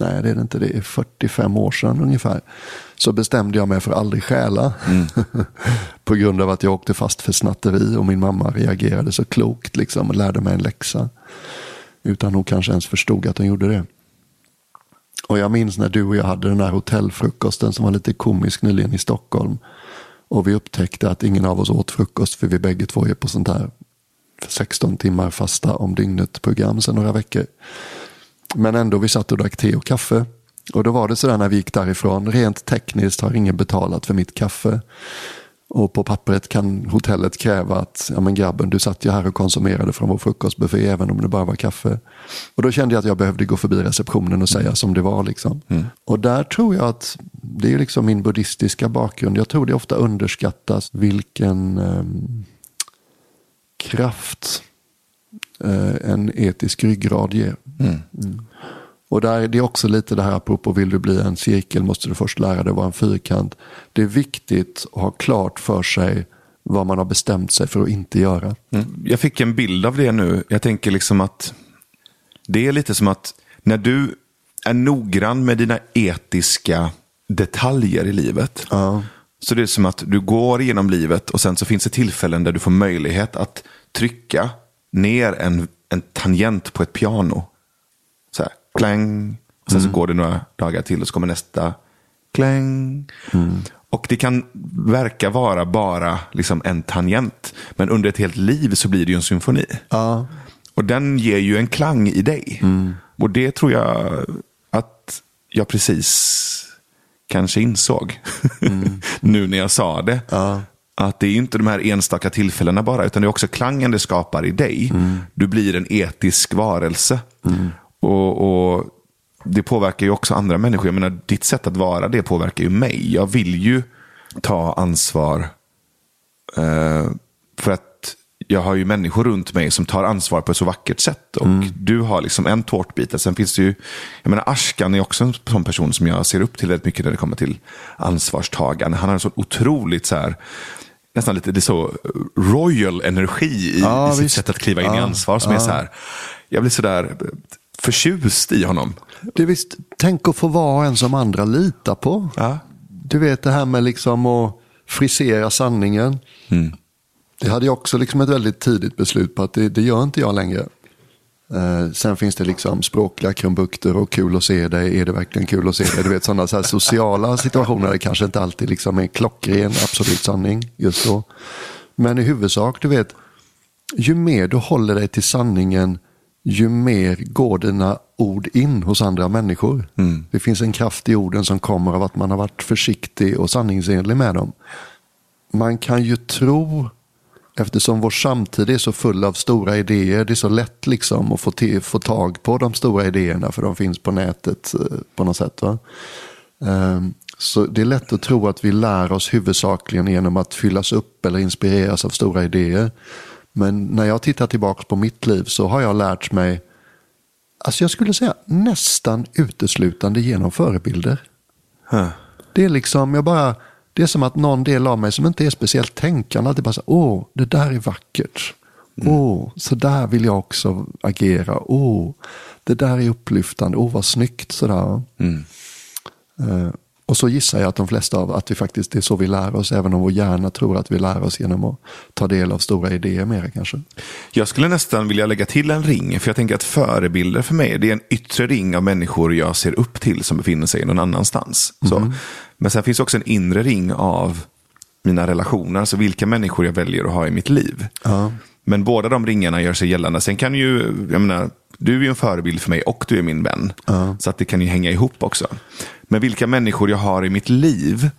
Speaker 2: nej det är det inte, det är 45 år sedan ungefär. Så bestämde jag mig för att aldrig stjäla. På grund av att jag åkte fast för snatteri och min mamma reagerade så klokt liksom och lärde mig en läxa. Utan hon kanske ens förstod att hon gjorde det. Och jag minns när du och jag hade den här hotellfrukosten som var lite komisk nyligen i Stockholm. Och vi upptäckte att ingen av oss åt frukost för vi bägge två är på sånt här 16 timmar fasta om dygnet program sedan några veckor. Men ändå, vi satt och drack te och kaffe. Och då var det sådär när vi gick därifrån, rent tekniskt har ingen betalat för mitt kaffe. Och på pappret kan hotellet kräva att, ja men grabben du satt ju här och konsumerade från vår frukostbuffé även om det bara var kaffe. Och då kände jag att jag behövde gå förbi receptionen och säga som det var liksom. Och där tror jag att, det är liksom min buddhistiska bakgrund, jag tror det ofta underskattas vilken ehm, kraft eh, en etisk ryggrad ger. Mm. Och där, det är också lite det här apropå vill du bli en cirkel måste du först lära dig vara en fyrkant. Det är viktigt att ha klart för sig vad man har bestämt sig för att inte göra.
Speaker 1: Mm. Jag fick en bild av det nu. Jag tänker liksom att det är lite som att när du är noggrann med dina etiska detaljer i livet.
Speaker 2: Ja.
Speaker 1: Så det är som att du går genom livet och sen så finns det tillfällen där du får möjlighet att trycka ner en, en tangent på ett piano. Så här, kläng. Och sen så går det några dagar till och så kommer nästa kläng. Och det kan verka vara bara liksom en tangent. Men under ett helt liv så blir det ju en symfoni.
Speaker 2: Ja.
Speaker 1: Och den ger ju en klang i dig. Och det tror jag att jag precis kanske insåg. nu när jag sa det. Att det är inte de här enstaka tillfällena bara, utan det är också klangen det skapar i dig. Du blir en etisk varelse. Och, och det påverkar ju också andra människor. Jag menar, ditt sätt att vara, det påverkar ju mig. Jag vill ju ta ansvar eh, för att jag har ju människor runt mig som tar ansvar på ett så vackert sätt. Och du har liksom en tårtbit. Sen finns det ju, jag menar Ashkan är också en sån person som jag ser upp till väldigt mycket när det kommer till ansvarstagande. Han har en sån otroligt så här, nästan lite det så royal energi i,
Speaker 2: Ja,
Speaker 1: i sitt
Speaker 2: visst.
Speaker 1: sätt att kliva in i
Speaker 2: Ja,
Speaker 1: ansvar. Som är så här, jag blir sådär förtjust i honom.
Speaker 2: Det är visst, tänk att få vara en som andra litar på.
Speaker 1: Ja.
Speaker 2: Du vet det här med liksom att frisera sanningen. Det hade jag också liksom ett väldigt tidigt beslut på att det, det gör inte jag längre. Eh, sen finns det liksom språkliga krumbukter och kul att se dig. Är det verkligen kul att se dig? Du vet sådana så sociala situationer där det kanske inte alltid liksom är klockren absolut sanning just då. Men i huvudsak, du vet, ju mer du håller dig till sanningen, ju mer går dina ord in hos andra människor. Det finns en kraft i orden som kommer av att man har varit försiktig och sanningsenlig med dem. Man kan ju tro, eftersom vår samtid är så full av stora idéer, det är så lätt liksom att få, till, få tag på de stora idéerna för de finns på nätet eh, på något sätt. Va? Ehm, Så det är lätt att tro att vi lär oss huvudsakligen genom att fyllas upp eller inspireras av stora idéer. Men när jag tittar tillbaka på mitt liv så har jag lärt mig, alltså jag skulle säga nästan uteslutande genom förebilder.
Speaker 1: Huh.
Speaker 2: Det är liksom, jag bara, det är som att någon del av mig som inte är speciellt tänkande, att det bara så, åh, det där är vackert. Åh, så där vill jag också agera. Åh, det där är upplyftande. Åh, vad snyggt sådär. Eh, och så gissar jag att de flesta av att vi faktiskt, det är så vi lär oss, även om vår hjärna tror att vi lär oss genom att ta del av stora idéer mer kanske.
Speaker 1: Jag skulle nästan vilja lägga till en ring, för jag tänker att förebilder för mig, det är en yttre ring av människor jag ser upp till som befinner sig någon annanstans. Så. Men sen finns också en inre ring av mina relationer, alltså vilka människor jag väljer att ha i mitt liv. Men båda de ringarna gör sig gällande. Sen kan ju, jag menar, du är ju en förebild för mig och du är min vän. Så att det kan ju hänga ihop också. Men vilka människor jag har i mitt liv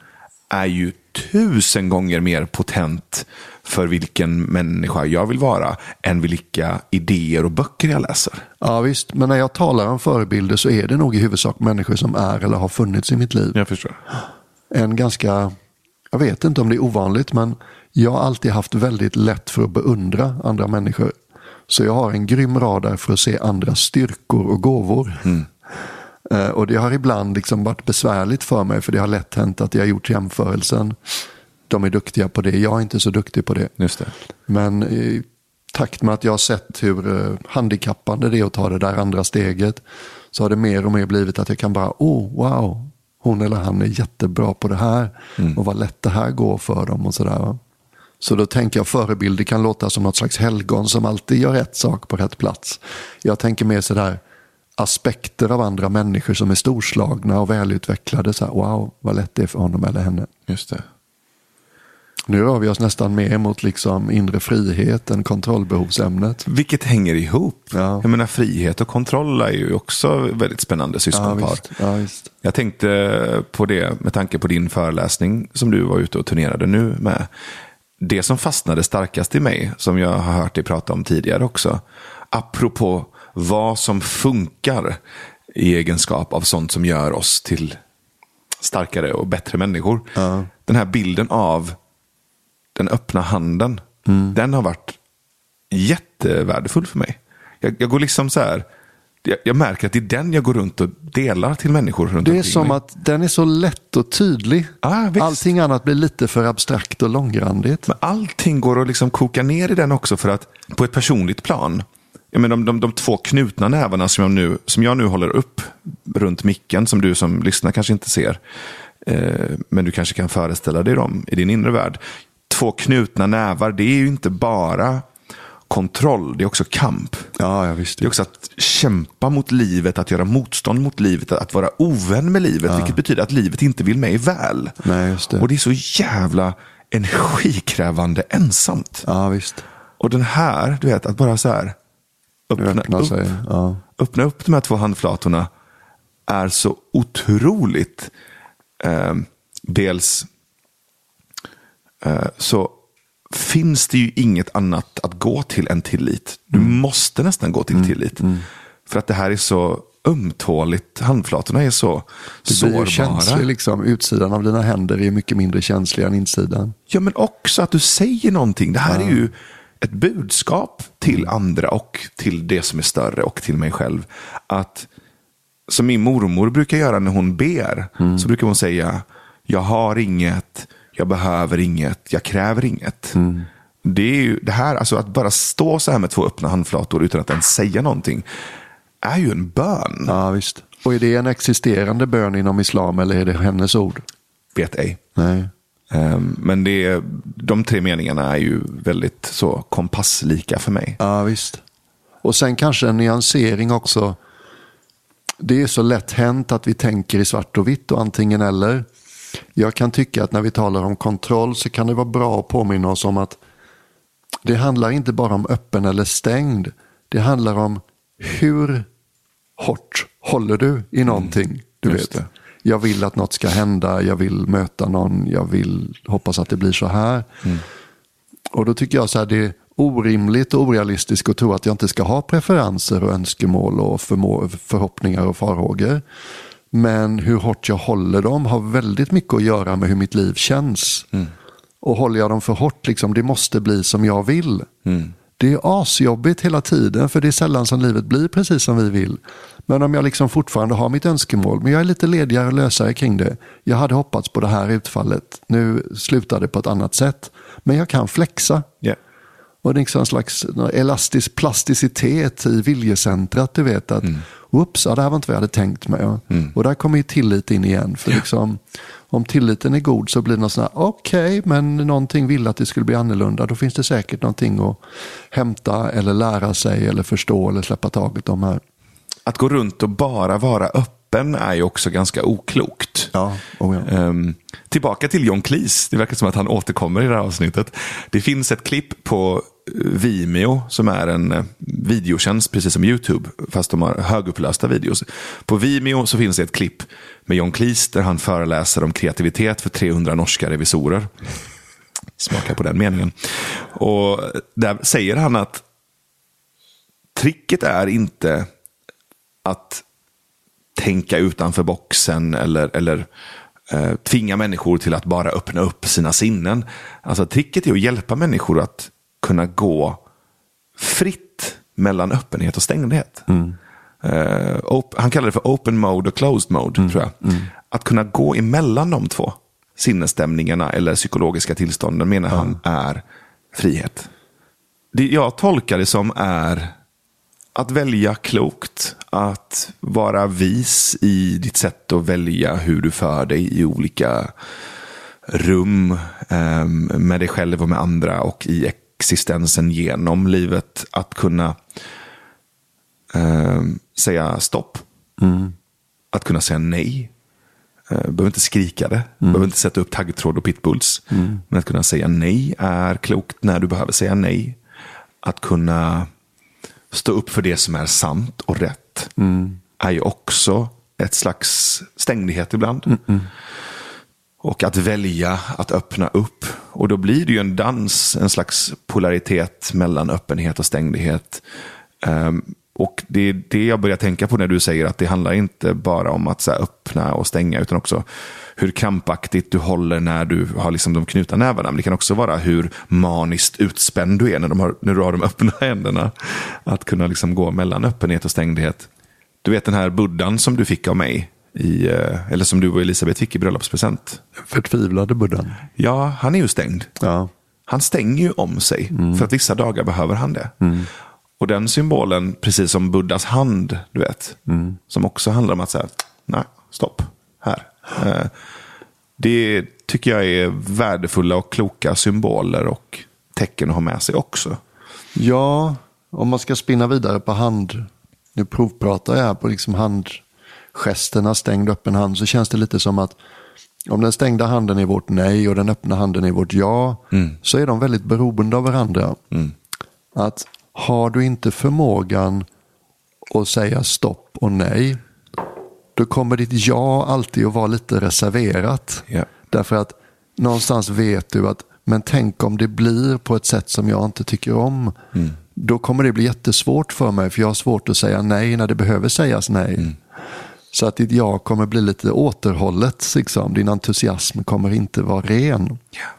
Speaker 1: är ju tusen gånger mer potent för vilken människa jag vill vara än vilka idéer och böcker jag läser.
Speaker 2: Ja visst, men när jag talar om förebilder så är det nog i huvudsak människor som är eller har funnits i mitt liv.
Speaker 1: Jag förstår.
Speaker 2: En ganska, jag vet inte om det är ovanligt, men jag har alltid haft väldigt lätt för att beundra andra människor. Så jag har en grym radar för att se andras styrkor och gåvor. Eh, Och det har ibland liksom varit besvärligt för mig för det har lätt hänt att jag har gjort jämförelsen. De är duktiga på det, jag är inte så duktig på det.
Speaker 1: Just det.
Speaker 2: Men i takt med att jag har sett hur eh, handikappande det är att ta det där andra steget så har det mer och mer blivit att jag kan bara, oh wow, hon eller han är jättebra på det här och vad lätt det här går för dem och sådär. Så då tänker jag förebilder kan låta som något slags helgon som alltid gör rätt sak på rätt plats. Jag tänker mer sådär aspekter av andra människor som är storslagna och välutvecklade. Så här, wow, vad lätt det är för honom eller henne.
Speaker 1: Just det.
Speaker 2: Nu rör vi oss nästan mer mot liksom inre frihet än kontrollbehovsämnet.
Speaker 1: Vilket hänger ihop.
Speaker 2: Ja.
Speaker 1: Jag menar, frihet och kontroll är ju också väldigt spännande
Speaker 2: Ja,
Speaker 1: syskonpar.
Speaker 2: visst. Ja, visst.
Speaker 1: Jag tänkte på det med tanke på din föreläsning som du var ute och turnerade nu med. Det som fastnade starkast i mig, som jag har hört dig prata om tidigare också, apropå vad som funkar i egenskap av sånt som gör oss till starkare och bättre människor. Den här bilden av den öppna handen, den har varit jättevärdefull för mig. Jag, jag går liksom så här, jag, jag märker att det är den jag går runt och delar till människor runt
Speaker 2: Det är som
Speaker 1: mig.
Speaker 2: att den är så lätt och tydlig.
Speaker 1: Visst.
Speaker 2: Allting annat blir lite för abstrakt och långrandigt.
Speaker 1: Men allting går att liksom koka ner i den också för att på ett personligt plan. Jag menar, de, de, de två knutna nävarna som jag, nu, som jag nu håller upp runt micken, som du som lyssnar kanske inte ser. Eh, men du kanske kan föreställa dig dem i din inre värld. Två knutna nävar, det är ju inte bara kontroll, det är också kamp.
Speaker 2: Ja, ja visst.
Speaker 1: Det är också att kämpa mot livet, att göra motstånd mot livet, att vara ovän med livet. Vilket betyder att livet inte vill mig väl.
Speaker 2: Nej, just det.
Speaker 1: Och det är så jävla energikrävande ensamt.
Speaker 2: Ja, visst.
Speaker 1: Och den här, du vet, att bara så här öppna,
Speaker 2: Öppna
Speaker 1: upp,
Speaker 2: sig. Ja.
Speaker 1: öppna upp de här två handflatorna är så otroligt eh, dels eh, så finns det ju inget annat att gå till än tillit. Du
Speaker 2: Mm.
Speaker 1: måste nästan gå till tillit. För att det här är så ömtåligt. Handflatorna är så
Speaker 2: Du
Speaker 1: sårbara.
Speaker 2: känslig liksom. Utsidan av dina händer är mycket mindre känslig än insidan.
Speaker 1: Ja, men också att du säger någonting. Det här är ju ett budskap till andra och till det som är större och till mig själv. Att som min mormor brukar göra när hon ber, så brukar hon säga, jag har inget, jag behöver inget, jag kräver inget. Det är ju det här, alltså att bara stå så här med två öppna handflator utan att ens säga någonting, är ju en bön.
Speaker 2: Ja, visst. Och är det en existerande bön inom islam eller är det hennes ord?
Speaker 1: Vet ej.
Speaker 2: Nej.
Speaker 1: Ehm, Men det de tre meningarna är ju väldigt så kompasslika för mig.
Speaker 2: Ja, visst. Och sen kanske en nyansering också. Det är så lätt hänt att vi tänker i svart och vitt och antingen eller. Jag kan tycka att när vi talar om kontroll så kan det vara bra att påminna oss om att det handlar inte bara om öppen eller stängd. Det handlar om hur hårt håller du i någonting. Du
Speaker 1: Mm. just
Speaker 2: vet.
Speaker 1: det.
Speaker 2: Jag vill att något ska hända, jag vill möta någon, jag vill hoppas att det blir så här.
Speaker 1: Mm.
Speaker 2: Och då tycker jag så här, det är orimligt och orealistiskt att tro att jag inte ska ha preferenser och önskemål och förhoppningar och farhågor. Men hur hårt jag håller dem har väldigt mycket att göra med hur mitt liv känns. Och håller jag dem för hårt, liksom, det måste bli som jag vill. Det är asjobbigt hela tiden för det är sällan som livet blir precis som vi vill. Men om jag liksom fortfarande har mitt önskemål, men jag är lite ledigare och lösare kring det. Jag hade hoppats på det här utfallet, nu slutar det på ett annat sätt. Men jag kan flexa.
Speaker 1: Ja.
Speaker 2: Och det är liksom en slags elastisk plasticitet i viljecentrat. Du vet att, whoops, ja, det här var inte vad jag hade tänkt mig. Ja. Och där kommer ju tillit in igen. För liksom, om tilliten är god så blir det något sånt här, okej, men någonting ville att det skulle bli annorlunda. Då finns det säkert någonting att hämta eller lära sig eller förstå eller släppa taget om här.
Speaker 1: Att gå runt och bara vara öppen är ju också ganska oklokt.
Speaker 2: Ja, oh ja.
Speaker 1: Ehm, tillbaka till John Cleese. Det verkar som att han återkommer i det här avsnittet. Det finns ett klipp på Vimeo som är en eh, videotjänst precis som YouTube fast de har högupplösta videos. På Vimeo så finns det ett klipp med John Cleese där han föreläser om kreativitet för 300 norska revisorer. Smaka på den meningen. Och där säger han att tricket är inte att tänka utanför boxen eller, eller eh, tvinga människor till att bara öppna upp sina sinnen. Alltså tricket är att hjälpa människor att kunna gå fritt mellan öppenhet och stängdhet. Mm. Uh, han kallar det för open mode och closed mode, mm. tror jag. Mm. Att kunna gå emellan de två sinnesstämningarna eller psykologiska tillstånden menar han är frihet. Det jag tolkar det som är att välja klokt, att vara vis i ditt sätt att välja hur du för dig i olika rum eh, med dig själv och med andra och i existensen genom livet. Att kunna eh, säga stopp. Mm. Att kunna säga nej. Eh, behöver inte skrika det. Mm. Behöver inte sätta upp taggtråd och pitbulls. Mm. Men att kunna säga nej är klokt när du behöver säga nej. Att kunna stå upp för det som är sant och rätt mm. är ju också ett slags stängdhet ibland. Mm -mm. Och att välja att öppna upp. Och då blir det ju en dans, en slags polaritet mellan öppenhet och stängdhet. Um, ehm, och det är det jag börjar tänka på när du säger att det handlar inte bara om att så öppna och stänga, utan också hur krampaktigt du håller när du har liksom de knutna nävarna. Men det kan också vara hur maniskt utspänd du är när, de har, när du har de öppna händerna. Att kunna liksom gå mellan öppenhet och stängdhet. Du vet den här buddhan som du fick av mig, i, eh, eller som du och Elisabeth fick i bröllopspresent.
Speaker 2: Förtvivlade buddhan.
Speaker 1: Ja, han är ju stängd.
Speaker 2: Ja.
Speaker 1: Han stänger ju om sig, mm. för att vissa dagar behöver han det. Mm. Och den symbolen, precis som Buddhas hand, du vet, mm. som också handlar om att säga, nej, stopp, här. Eh, det tycker jag är värdefulla och kloka symboler och tecken att ha med sig också.
Speaker 2: Ja, om man ska spinna vidare på hand, nu provpratar jag här på liksom handgesterna, stängd öppen hand, så känns det lite som att om den stängda handen är vårt nej och den öppna handen är vårt ja, mm. så är de väldigt beroende av varandra. Mm. Att har du inte förmågan att säga stopp och nej, då kommer ditt ja alltid att vara lite reserverat.
Speaker 1: Yeah.
Speaker 2: Därför att någonstans vet du att, men tänk om det blir på ett sätt som jag inte tycker om. Mm. Då kommer det bli jättesvårt för mig, för jag har svårt att säga nej när det behöver sägas nej. Mm. Så att ditt ja kommer bli lite återhållet. Liksom. Din entusiasm kommer inte vara ren.
Speaker 1: Yeah.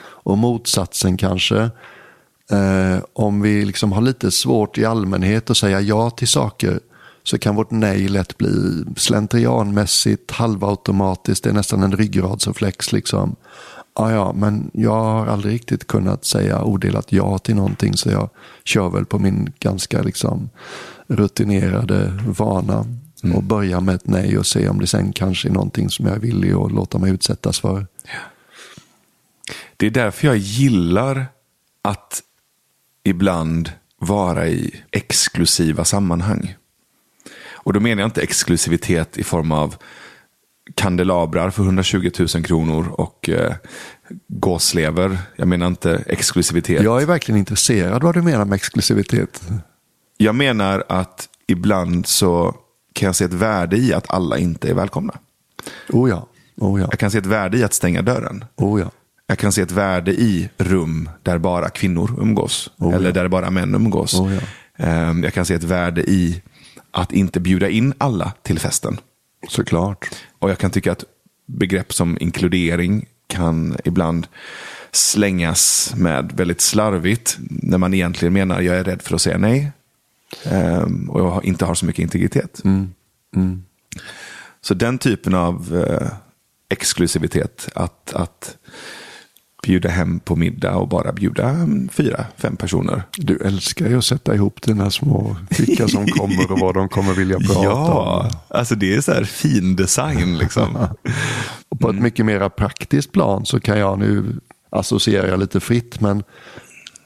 Speaker 2: Och motsatsen kanske, eh, om vi liksom har lite svårt i allmänhet att säga ja till saker, så kan vårt nej lätt bli slentrianmässigt, halvautomatiskt, det är nästan en ryggradsreflex. Liksom. Ah, ja, men jag har aldrig riktigt kunnat säga odelat ja till någonting så jag kör väl på min ganska liksom, rutinerade vana mm. och börjar med ett nej och se om det sen kanske är någonting som jag är villig att låta mig utsättas för.
Speaker 1: Det är därför jag gillar att ibland vara i exklusiva sammanhang. Och då menar jag inte exklusivitet i form av kandelabrar för 120 000 kronor och eh, gåslever. Jag menar inte exklusivitet.
Speaker 2: Jag är verkligen intresserad vad du menar med exklusivitet.
Speaker 1: Jag menar att ibland så kan jag se ett värde i att alla inte är välkomna.
Speaker 2: Oh ja. Oh ja.
Speaker 1: Jag kan se ett värde i att stänga dörren.
Speaker 2: Oh ja.
Speaker 1: Jag kan se ett värde i rum där bara kvinnor umgås. Oh eller ja. där bara män umgås.
Speaker 2: Oh ja.
Speaker 1: Ehm, jag kan se ett värde i att inte bjuda in alla till festen.
Speaker 2: Såklart.
Speaker 1: Och jag kan tycka att begrepp som inkludering kan ibland slängas med väldigt slarvigt. När man egentligen menar jag är rädd för att säga nej. Um, och jag inte har så mycket integritet.
Speaker 2: Mm. Mm.
Speaker 1: Så den typen av uh, exklusivitet. Att, att bjuda hem på middag och bara bjuda fyra, fem personer.
Speaker 2: Du älskar ju att sätta ihop dina små, vilka som kommer och vad de kommer vilja prata
Speaker 1: ja, om. alltså det är så här fin design liksom.
Speaker 2: och på ett mycket mer praktiskt plan så kan jag nu associera lite fritt, men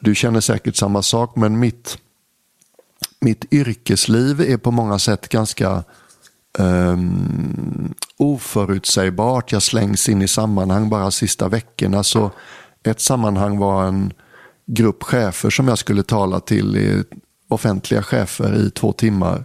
Speaker 2: du känner säkert samma sak, men mitt, mitt yrkesliv är på många sätt ganska um, oförutsägbart. Jag slängs in i sammanhang bara sista veckorna. Så ett sammanhang var en, grupp chefer som jag skulle tala till, i, offentliga chefer i två timmar.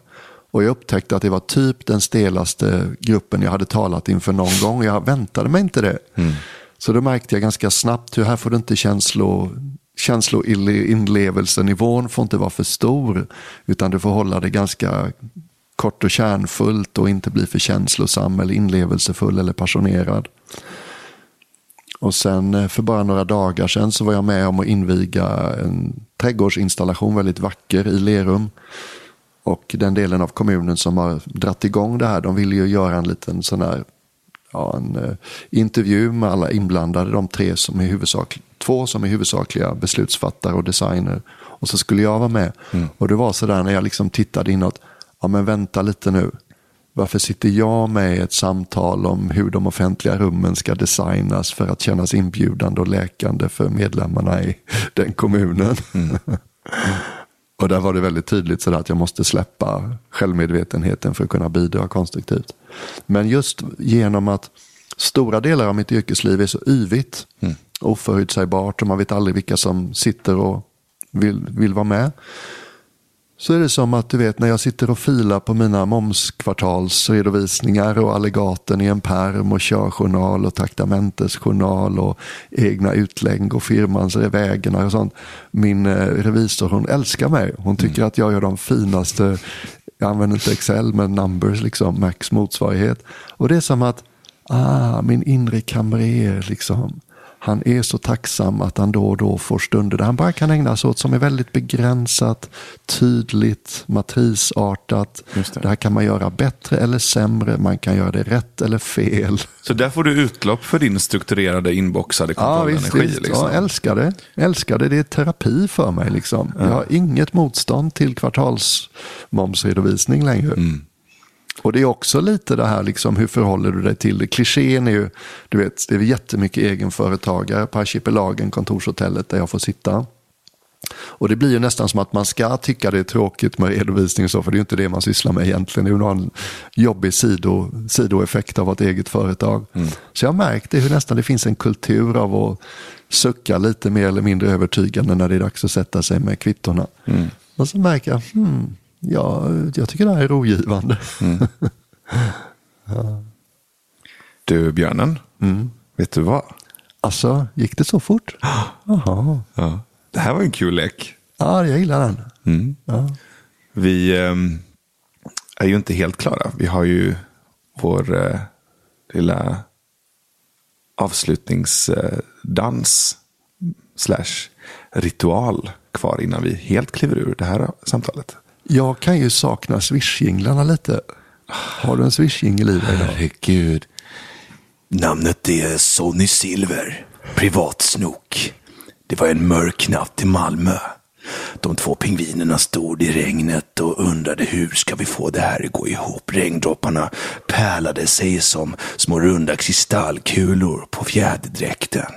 Speaker 2: Och jag upptäckte att det var typ den stelaste gruppen jag hade talat inför någon gång. Jag väntade mig inte det. Mm. Så då märkte jag ganska snabbt hur här får du inte känslo, känsloinlevelsenivån får inte vara för stor. Utan du får hålla det ganska kort och kärnfullt och inte bli för känslosam eller inlevelsefull eller passionerad. Och sen eh, för bara några dagar sedan så var jag med om att inviga en trädgårdsinstallation, väldigt vacker, i Lerum. Och den delen av kommunen som har dratt igång det här, de ville ju göra en liten sån här ja, en uh, intervju med alla inblandade, de tre som är huvudsak, två som är huvudsakliga beslutsfattare och designer. Och så skulle jag vara med. Mm. Och det var sådär när jag liksom tittade inåt, ja men vänta lite nu. Varför sitter jag med i ett samtal om hur de offentliga rummen ska designas för att kännas inbjudande och läkande för medlemmarna i den kommunen? Mm. och där var det väldigt tydligt så att jag måste släppa självmedvetenheten för att kunna bidra konstruktivt. Men just genom att stora delar av mitt yrkesliv är så yvigt, mm. oförutsägbart och man vet aldrig vilka som sitter och vill, vill vara med så är det som att du vet när jag sitter och filar på mina momskvartalsredovisningar och allegaten i en perm och körjournal och traktamentesjournal och egna utlägg och firmans vägarna och sånt. Min eh, revisor hon älskar mig. Hon tycker mm. att jag gör de finaste, jag använder inte Excel men numbers liksom, Max motsvarighet. Och det är som att, ah, min inre kamrer liksom han är så tacksam att han då och då får stunder där han bara kan ägna sig åt som är väldigt begränsat, tydligt, matrisartat. Det. det. här kan man göra bättre eller sämre, man kan göra det rätt eller fel.
Speaker 1: Så där får du utlopp för din strukturerade inboxade kontrollenergi?
Speaker 2: Ja, visst, liksom. ja, älskar det. Älskar det. Det är terapi för mig. Liksom. Ja. Jag har inget motstånd till kvartalsmomsredovisning längre. Mm. Och det är också lite det här, liksom, hur förhåller du dig till det? Klichén är ju, du vet, det är jättemycket egenföretagare på Archipelagen, kontorshotellet där jag får sitta. Och det blir ju nästan som att man ska tycka det är tråkigt med redovisning och så, för det är ju inte det man sysslar med egentligen. Det är ju någon jobbig sido, sidoeffekt av ett eget företag. Mm. Så jag har märkt det, hur nästan det finns en kultur av att sucka lite mer eller mindre övertygande när det är dags att sätta sig med kvittorna. Mm. Och så märker jag, hmm, Ja, jag tycker det här är rogivande. Mm.
Speaker 1: ja. Du, björnen. Mm. Vet du vad?
Speaker 2: Alltså, gick det så fort?
Speaker 1: Jaha. Ja. Det här var en kul lek.
Speaker 2: Ja, jag gillar den. Mm. Ja.
Speaker 1: Vi eh, är ju inte helt klara. Vi har ju vår eh, lilla avslutningsdans slash ritual kvar innan vi helt kliver ur det här samtalet.
Speaker 2: Jag kan ju sakna swishjinglarna lite. Har du en swishjingel i dig idag?
Speaker 3: Herregud. Namnet är Sonny Silver. Privatsnok. Det var en mörk natt i Malmö. De två pingvinerna stod i regnet och undrade hur ska vi få det här att gå ihop. Regndropparna pärlade sig som små runda kristallkulor på fjäderdräkten.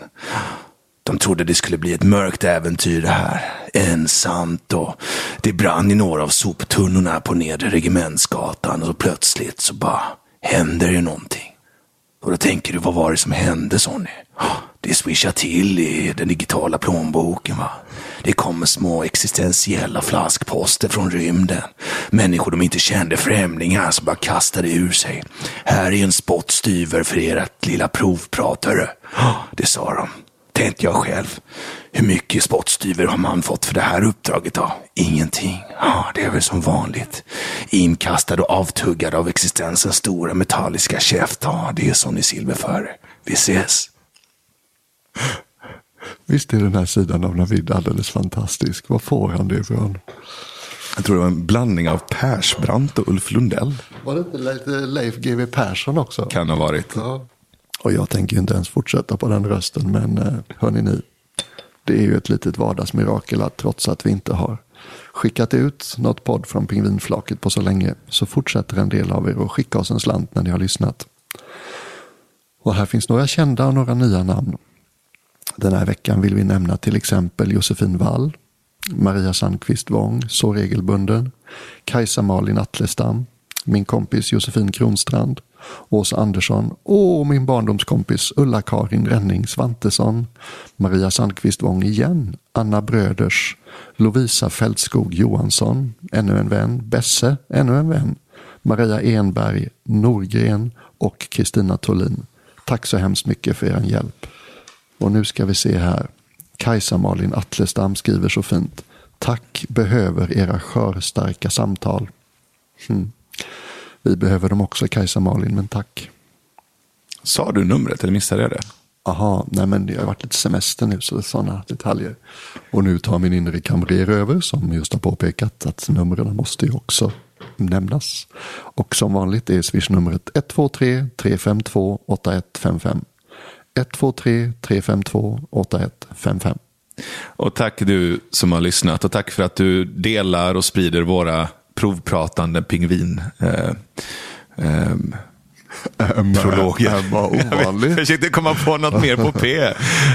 Speaker 3: De trodde det skulle bli ett mörkt äventyr det här. Ensamt och det brann i några av soptunnorna på nedre Regementsgatan och plötsligt så bara händer det någonting. Och då tänker du, vad var det som hände Sonny? Det swishar till i den digitala plånboken va. Det kommer små existentiella flaskposter från rymden. Människor de inte kände, främlingar som bara kastade ur sig. Här är en spottstyver för ert lilla provprat hörru. Det sa de tänkte jag själv. Hur mycket spottstyver har man fått för det här uppdraget då? Ingenting. Ja, det är väl som vanligt. Inkastad och avtuggad av existensens stora metalliska käft. Ja, det är Sonny Silver för. Vi ses.
Speaker 2: Visst är den här sidan av Navid alldeles fantastisk. Var får han det ifrån?
Speaker 1: Jag tror det var en blandning av Persbrandt och Ulf Lundell.
Speaker 2: Var det inte lite Leif GW Persson också?
Speaker 1: Kan ha varit.
Speaker 2: Ja. Och jag tänker inte ens fortsätta på den rösten, men eh, hörni ni, det är ju ett litet vardagsmirakel att trots att vi inte har skickat ut något podd från pingvinflaket på så länge så fortsätter en del av er att skicka oss en slant när ni har lyssnat. Och här finns några kända och några nya namn. Den här veckan vill vi nämna till exempel Josefin Wall, Maria Sandqvist Wång, så regelbunden, Kajsa Malin Atlestam, min kompis Josefin Kronstrand, Åsa Andersson och min barndomskompis Ulla-Karin Ränning Svantesson, Maria Sandqvist Wång igen, Anna Bröders, Lovisa Fältskog Johansson, ännu en vän, Besse, ännu en vän, Maria Enberg, Norgren och Kristina Tolin. Tack så hemskt mycket för er hjälp. Och nu ska vi se här. Kajsa-Malin Atlestam skriver så fint. Tack behöver era skörstarka samtal. Hmm. Vi behöver dem också Kajsa-Malin, men tack.
Speaker 1: Sa du numret eller missade jag det?
Speaker 2: Aha, nej men det har varit lite semester nu så det är sådana detaljer. Och nu tar min inre kamrer över som just har påpekat att numren måste ju också nämnas. Och som vanligt är swishnumret 123 352 8155. 123 352 8155.
Speaker 1: Och tack du som har lyssnat och tack för att du delar och sprider våra provpratande pingvin. Eh, eh, prologer. Jag försökte komma på något mer på P.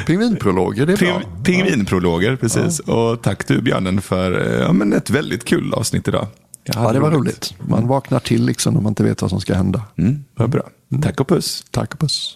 Speaker 2: Pingvinprologer, det är bra.
Speaker 1: Ping, pingvinprologer, precis. Och tack du björnen för eh, ja, men ett väldigt kul avsnitt idag.
Speaker 2: Ja, det var roligt. Man vaknar till liksom när man inte vet vad som ska hända.
Speaker 1: Mm, vad bra. Tack och puss.
Speaker 2: Tack och puss.